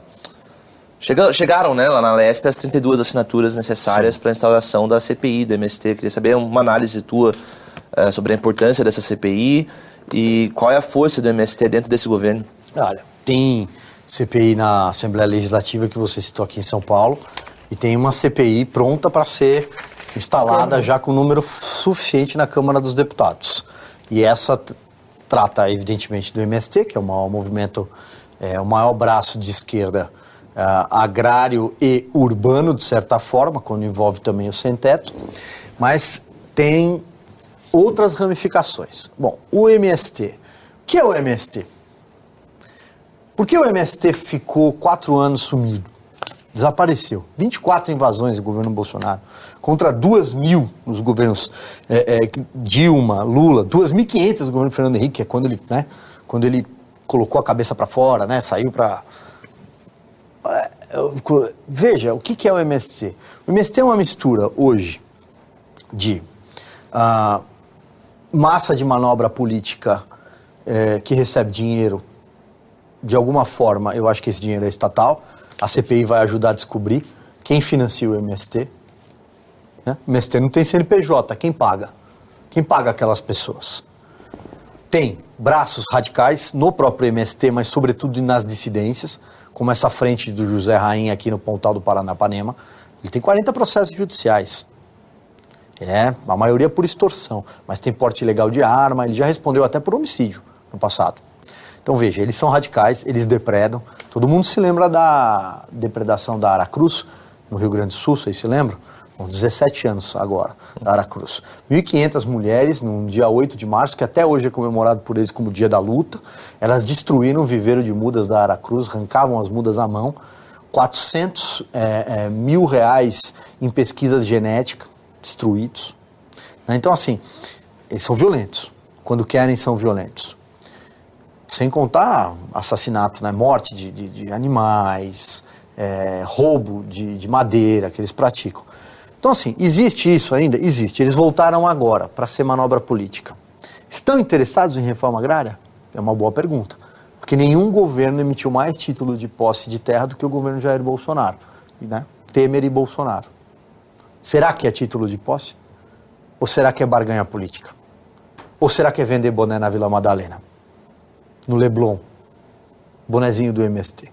chegaram né, lá na LESP as 32 assinaturas necessárias para a instauração da CPI do MST. Queria saber uma análise tua uh, sobre a importância dessa CPI e qual é a força do MST dentro desse governo? Olha, tem CPI na Assembleia Legislativa que você citou aqui em São Paulo e tem uma CPI pronta para ser instalada já com número suficiente na Câmara dos Deputados. E essa trata, evidentemente, do MST, que é o maior movimento, é, o maior braço de esquerda agrário e urbano, de certa forma, quando envolve também o sem-teto, mas tem outras ramificações. Bom, o MST. O que é o MST? Por que o MST ficou quatro anos sumido? Desapareceu. 24 invasões do governo Bolsonaro, contra 2 mil nos governos é, é, Dilma, Lula, 2.500 no governo Fernando Henrique, que é quando ele, né, quando ele colocou a cabeça para fora, né, saiu para... Veja, o que é o MST? O MST é uma mistura hoje de uh, massa de manobra política é, que recebe dinheiro, de alguma forma, eu acho que esse dinheiro é estatal. A CPI vai ajudar a descobrir quem financia o MST. Né? O MST não tem CNPJ, quem paga? Quem paga aquelas pessoas? Tem braços radicais no próprio MST, mas sobretudo nas dissidências, como essa frente do José Rainha aqui no Pontal do Paranapanema. Ele tem 40 processos judiciais. É, a maioria por extorsão, mas tem porte ilegal de arma, ele já respondeu até por homicídio no passado. Então veja, eles são radicais, eles depredam. Todo mundo se lembra da depredação da Aracruz, no Rio Grande do Sul, vocês se lembram? Com 17 anos agora, da Aracruz. 1.500 mulheres, num dia 8 de março, que até hoje é comemorado por eles como dia da luta, elas destruíram o viveiro de mudas da Aracruz, arrancavam as mudas à mão, 400 é, é, mil reais em pesquisas genéticas destruídos. Né? Então, assim, eles são violentos. Quando querem, são violentos. Sem contar assassinato, né? morte de, de, de animais, é, roubo de, de madeira que eles praticam. Então, assim, existe isso ainda? Existe. Eles voltaram agora para ser manobra política. Estão interessados em reforma agrária? É uma boa pergunta. Porque nenhum governo emitiu mais título de posse de terra do que o governo Jair Bolsonaro. Né? Temer e Bolsonaro. Será que é título de posse? Ou será que é barganha política? Ou será que é vender boné na Vila Madalena? No Leblon? Bonezinho do MST?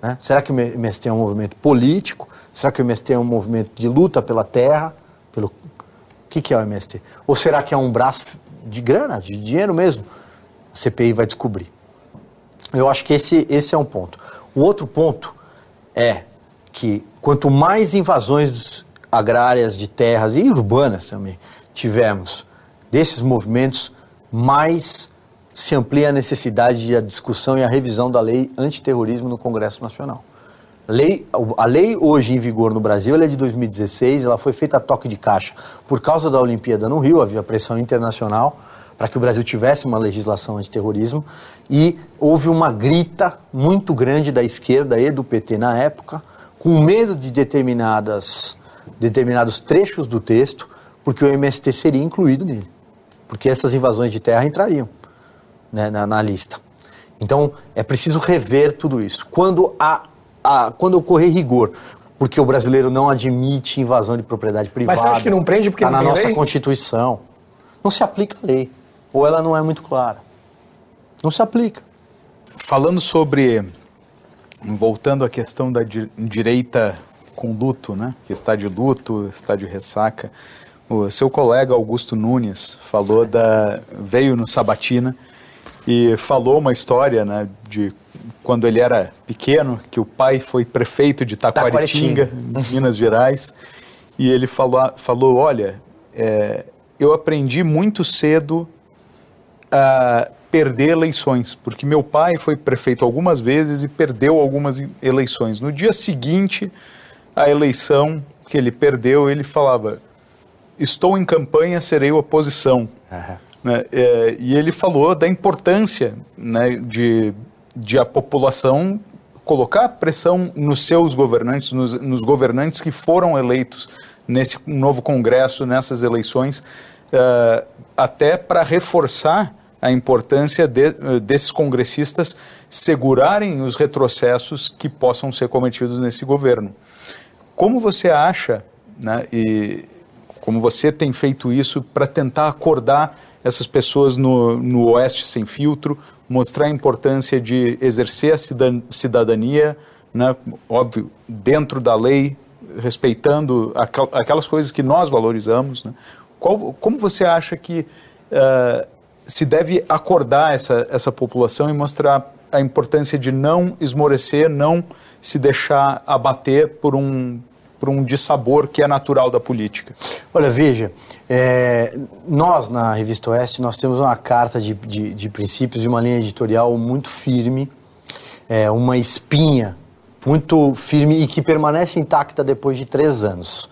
Né? Será que o MST é um movimento político? Será que o MST é um movimento de luta pela terra? Pelo... O que, que é o MST? Ou será que é um braço de grana, de dinheiro mesmo? A CPI vai descobrir. Eu acho que esse, esse é um ponto. O outro ponto é que quanto mais invasões agrárias de terras e urbanas também tivermos desses movimentos, mais se amplia a necessidade de a discussão e a revisão da lei antiterrorismo no Congresso Nacional. A lei, a lei hoje em vigor no Brasil é de 2016, ela foi feita a toque de caixa por causa da Olimpíada no Rio, havia pressão internacional para que o Brasil tivesse uma legislação antiterrorismo e houve uma grita muito grande da esquerda e do PT na época, com medo de determinadas, determinados trechos do texto, porque o MST seria incluído nele, porque essas invasões de terra entrariam né, na, na, lista. Então é preciso rever tudo isso. Quando, a, a, quando ocorrer rigor, porque o brasileiro não admite invasão de propriedade privada. Mas você acha que não prende porque tá não na nossa lei? Constituição. Não se aplica a lei ou ela não é muito clara. Não se aplica. Falando sobre, voltando à questão da di direita com luto, né? que está de luto, está de ressaca, o seu colega Augusto Nunes falou da veio no Sabatina e falou uma história, né, de quando ele era pequeno, que o pai foi prefeito de Taquaritinga, Minas Gerais, e ele falou, falou olha, é, eu aprendi muito cedo a perder eleições, porque meu pai foi prefeito algumas vezes e perdeu algumas eleições. No dia seguinte à eleição que ele perdeu, ele falava: Estou em campanha, serei oposição. Uhum. Né? É, e ele falou da importância né, de, de a população colocar pressão nos seus governantes, nos, nos governantes que foram eleitos nesse novo Congresso, nessas eleições, uh, até para reforçar a importância de, desses congressistas segurarem os retrocessos que possam ser cometidos nesse governo. Como você acha, né, e como você tem feito isso para tentar acordar essas pessoas no, no Oeste sem filtro, mostrar a importância de exercer a cidadania, né, óbvio, dentro da lei, respeitando aquelas coisas que nós valorizamos. Né? Qual, como você acha que uh, se deve acordar essa, essa população e mostrar a importância de não esmorecer, não se deixar abater por um, por um dissabor que é natural da política. Olha, veja, é, nós na Revista Oeste, nós temos uma carta de, de, de princípios e uma linha editorial muito firme, é, uma espinha muito firme e que permanece intacta depois de três anos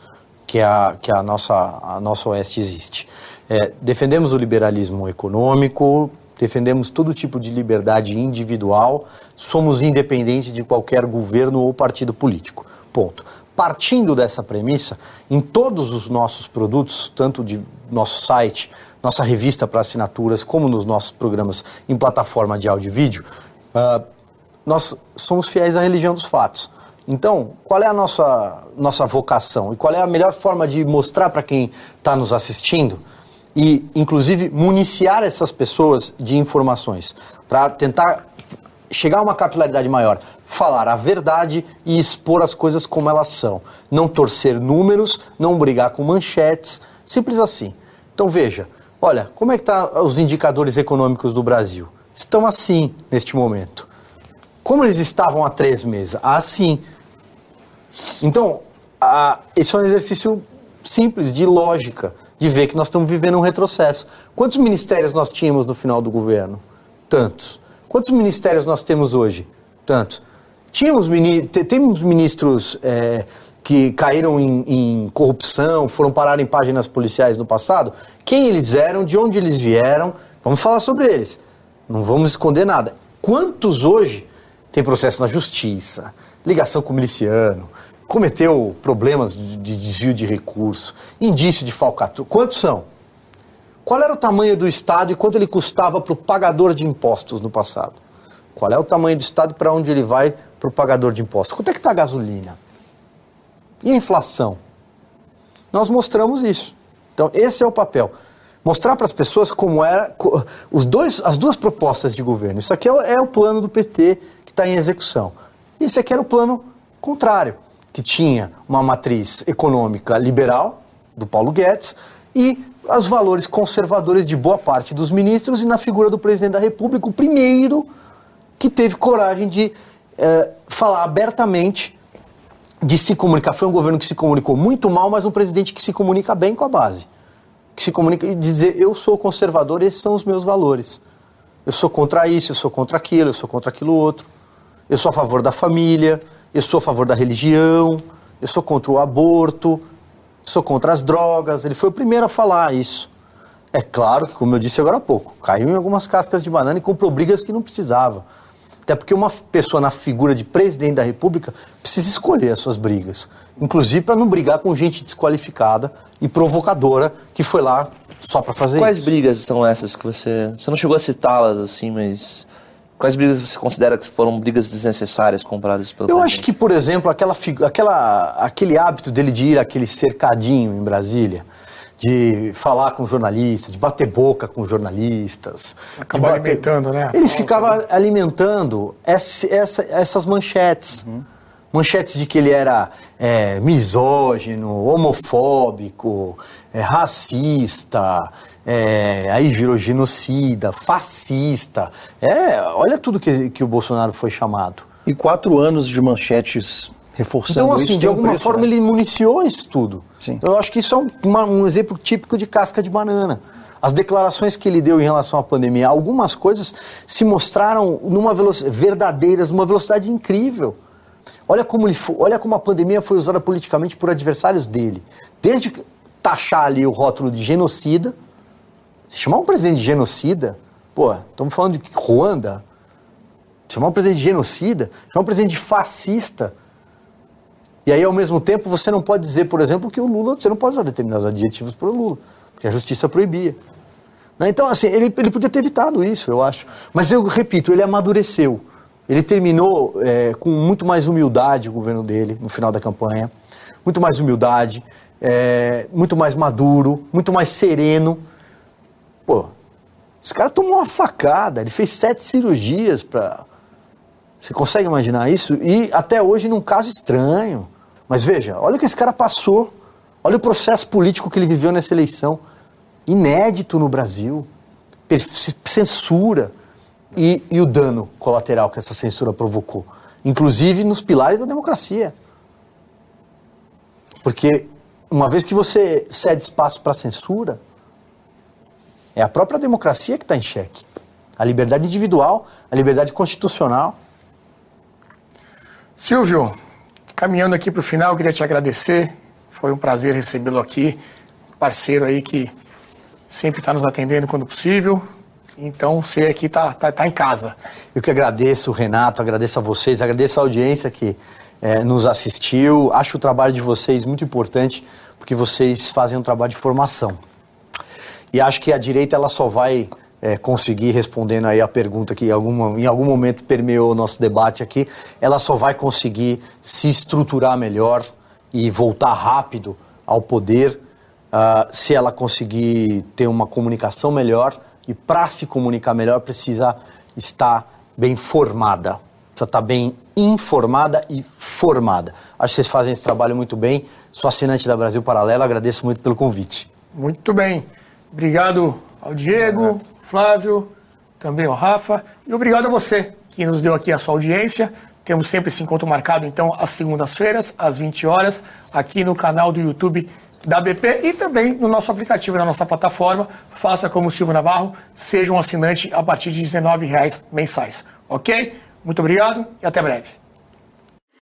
que a, que a, nossa, a nossa Oeste existe. É, defendemos o liberalismo econômico, defendemos todo tipo de liberdade individual, somos independentes de qualquer governo ou partido político. Ponto. Partindo dessa premissa, em todos os nossos produtos, tanto de nosso site, nossa revista para assinaturas, como nos nossos programas em plataforma de áudio e vídeo, uh, nós somos fiéis à religião dos fatos. Então, qual é a nossa, nossa vocação e qual é a melhor forma de mostrar para quem está nos assistindo? e, inclusive, municiar essas pessoas de informações para tentar chegar a uma capilaridade maior, falar a verdade e expor as coisas como elas são. Não torcer números, não brigar com manchetes, Simples assim. Então veja, olha, como é que estão tá os indicadores econômicos do Brasil? Estão assim neste momento. Como eles estavam há três meses? Assim. Então, a, esse é um exercício simples de lógica, de ver que nós estamos vivendo um retrocesso. Quantos ministérios nós tínhamos no final do governo? Tantos. Quantos ministérios nós temos hoje? Tantos. Tínhamos temos ministros é, que caíram em, em, corrupção, foram parar em páginas policiais no passado. Quem eles eram, de onde eles vieram, vamos falar sobre eles. Não vamos esconder nada. Quantos hoje têm processo na justiça, ligação com o miliciano, cometeu problemas de desvio de recurso, indício de falcatrua? Quantos são? Qual era o tamanho do Estado e quanto ele custava para o pagador de impostos no passado? Qual é o tamanho do Estado para onde ele vai para o pagador de impostos? Quanto é que está a gasolina? E a inflação? Nós mostramos isso. Então, esse é o papel. Mostrar para as pessoas como era os dois, as duas propostas de governo. Isso aqui é o, é plano do PT que está em execução. Esse aqui era o plano contrário, que tinha uma matriz econômica liberal, do Paulo Guedes, e os valores conservadores de boa parte dos ministros e na figura do presidente da República, o primeiro que teve coragem de é, falar abertamente, de se comunicar. Foi um governo que se comunicou muito mal, mas um presidente que se comunica bem com a base. Que se comunica e dizer: eu sou conservador, esses são os meus valores. Eu sou contra isso, eu sou contra aquilo, eu sou contra aquilo outro. Eu sou a favor da família, eu sou a favor da religião, eu sou contra o aborto, sou contra as drogas. Ele foi o primeiro a falar isso. É claro que, como eu disse agora há pouco, caiu em algumas cascas de banana e comprou brigas que não precisava. Até porque uma pessoa na figura de presidente da República precisa escolher as suas brigas. Inclusive para não brigar com gente desqualificada e provocadora que foi lá só para fazer Quais isso. Quais brigas são essas que você. Você não chegou a citá-las assim, mas. Quais brigas você considera que foram brigas desnecessárias compradas pelo Eu acho que, por exemplo, aquela, aquela, aquele hábito dele de ir àquele cercadinho em Brasília, de falar com jornalistas, de bater boca com jornalistas. Acabou bater... alimentando, né? Ele ficava alimentando essa, essa, essas manchetes. Uhum. Manchetes de que ele era é, misógino, homofóbico, é, racista, é, aí virou genocida, fascista. É, olha tudo que, que o Bolsonaro foi chamado. E quatro anos de manchetes reforçando Então, assim, isso, de alguma preço, forma né? ele municiou isso tudo. Sim. Eu acho que isso é um, uma, um exemplo típico de casca de banana. As declarações que ele deu em relação à pandemia, algumas coisas se mostraram numa verdadeiras, numa velocidade incrível. Olha como, ele, olha como a pandemia foi usada politicamente por adversários dele. Desde taxar ali o rótulo de genocida, se chamar um presidente de genocida, pô, estamos falando de Ruanda, chamar um presidente de genocida, chamar um presidente de fascista. E aí, ao mesmo tempo, você não pode dizer, por exemplo, que o Lula, você não pode usar determinados adjetivos para o Lula, porque a justiça proibia. Né? Então, assim, ele, ele podia ter evitado isso, eu acho. Mas eu repito, ele amadureceu. Ele terminou é, com muito mais humildade o governo dele no final da campanha, muito mais humildade, é, muito mais maduro, muito mais sereno. Pô, esse cara tomou uma facada, ele fez sete cirurgias para. Você consegue imaginar isso? E até hoje num caso estranho. Mas veja, olha o que esse cara passou. Olha o processo político que ele viveu nessa eleição. Inédito no Brasil. Censura. E, e o dano colateral que essa censura provocou. Inclusive nos pilares da democracia. Porque uma vez que você cede espaço para censura, é a própria democracia que está em xeque. A liberdade individual, a liberdade constitucional. Silvio, caminhando aqui para o final, eu queria te agradecer. Foi um prazer recebê-lo aqui. Parceiro aí que sempre está nos atendendo quando possível. Então, você aqui está tá, tá em casa. Eu que agradeço, Renato, agradeço a vocês, agradeço a audiência que é, nos assistiu. Acho o trabalho de vocês muito importante, porque vocês fazem um trabalho de formação. E acho que a direita ela só vai é, conseguir, respondendo aí a pergunta que em, alguma, em algum momento permeou o nosso debate aqui, ela só vai conseguir se estruturar melhor e voltar rápido ao poder uh, se ela conseguir ter uma comunicação melhor e para se comunicar melhor precisa estar bem formada, precisa estar bem informada e formada. Acho que vocês fazem esse trabalho muito bem. Sou assinante da Brasil Paralelo, agradeço muito pelo convite. Muito bem. Obrigado ao Diego, Flávio, também ao Rafa. E obrigado a você que nos deu aqui a sua audiência. Temos sempre esse encontro marcado, então, às segundas-feiras, às 20 horas, aqui no canal do YouTube da BP e também no nosso aplicativo, na nossa plataforma. Faça como o Silvio Navarro, seja um assinante a partir de R$ 19,00 mensais. Ok? Muito obrigado e até breve.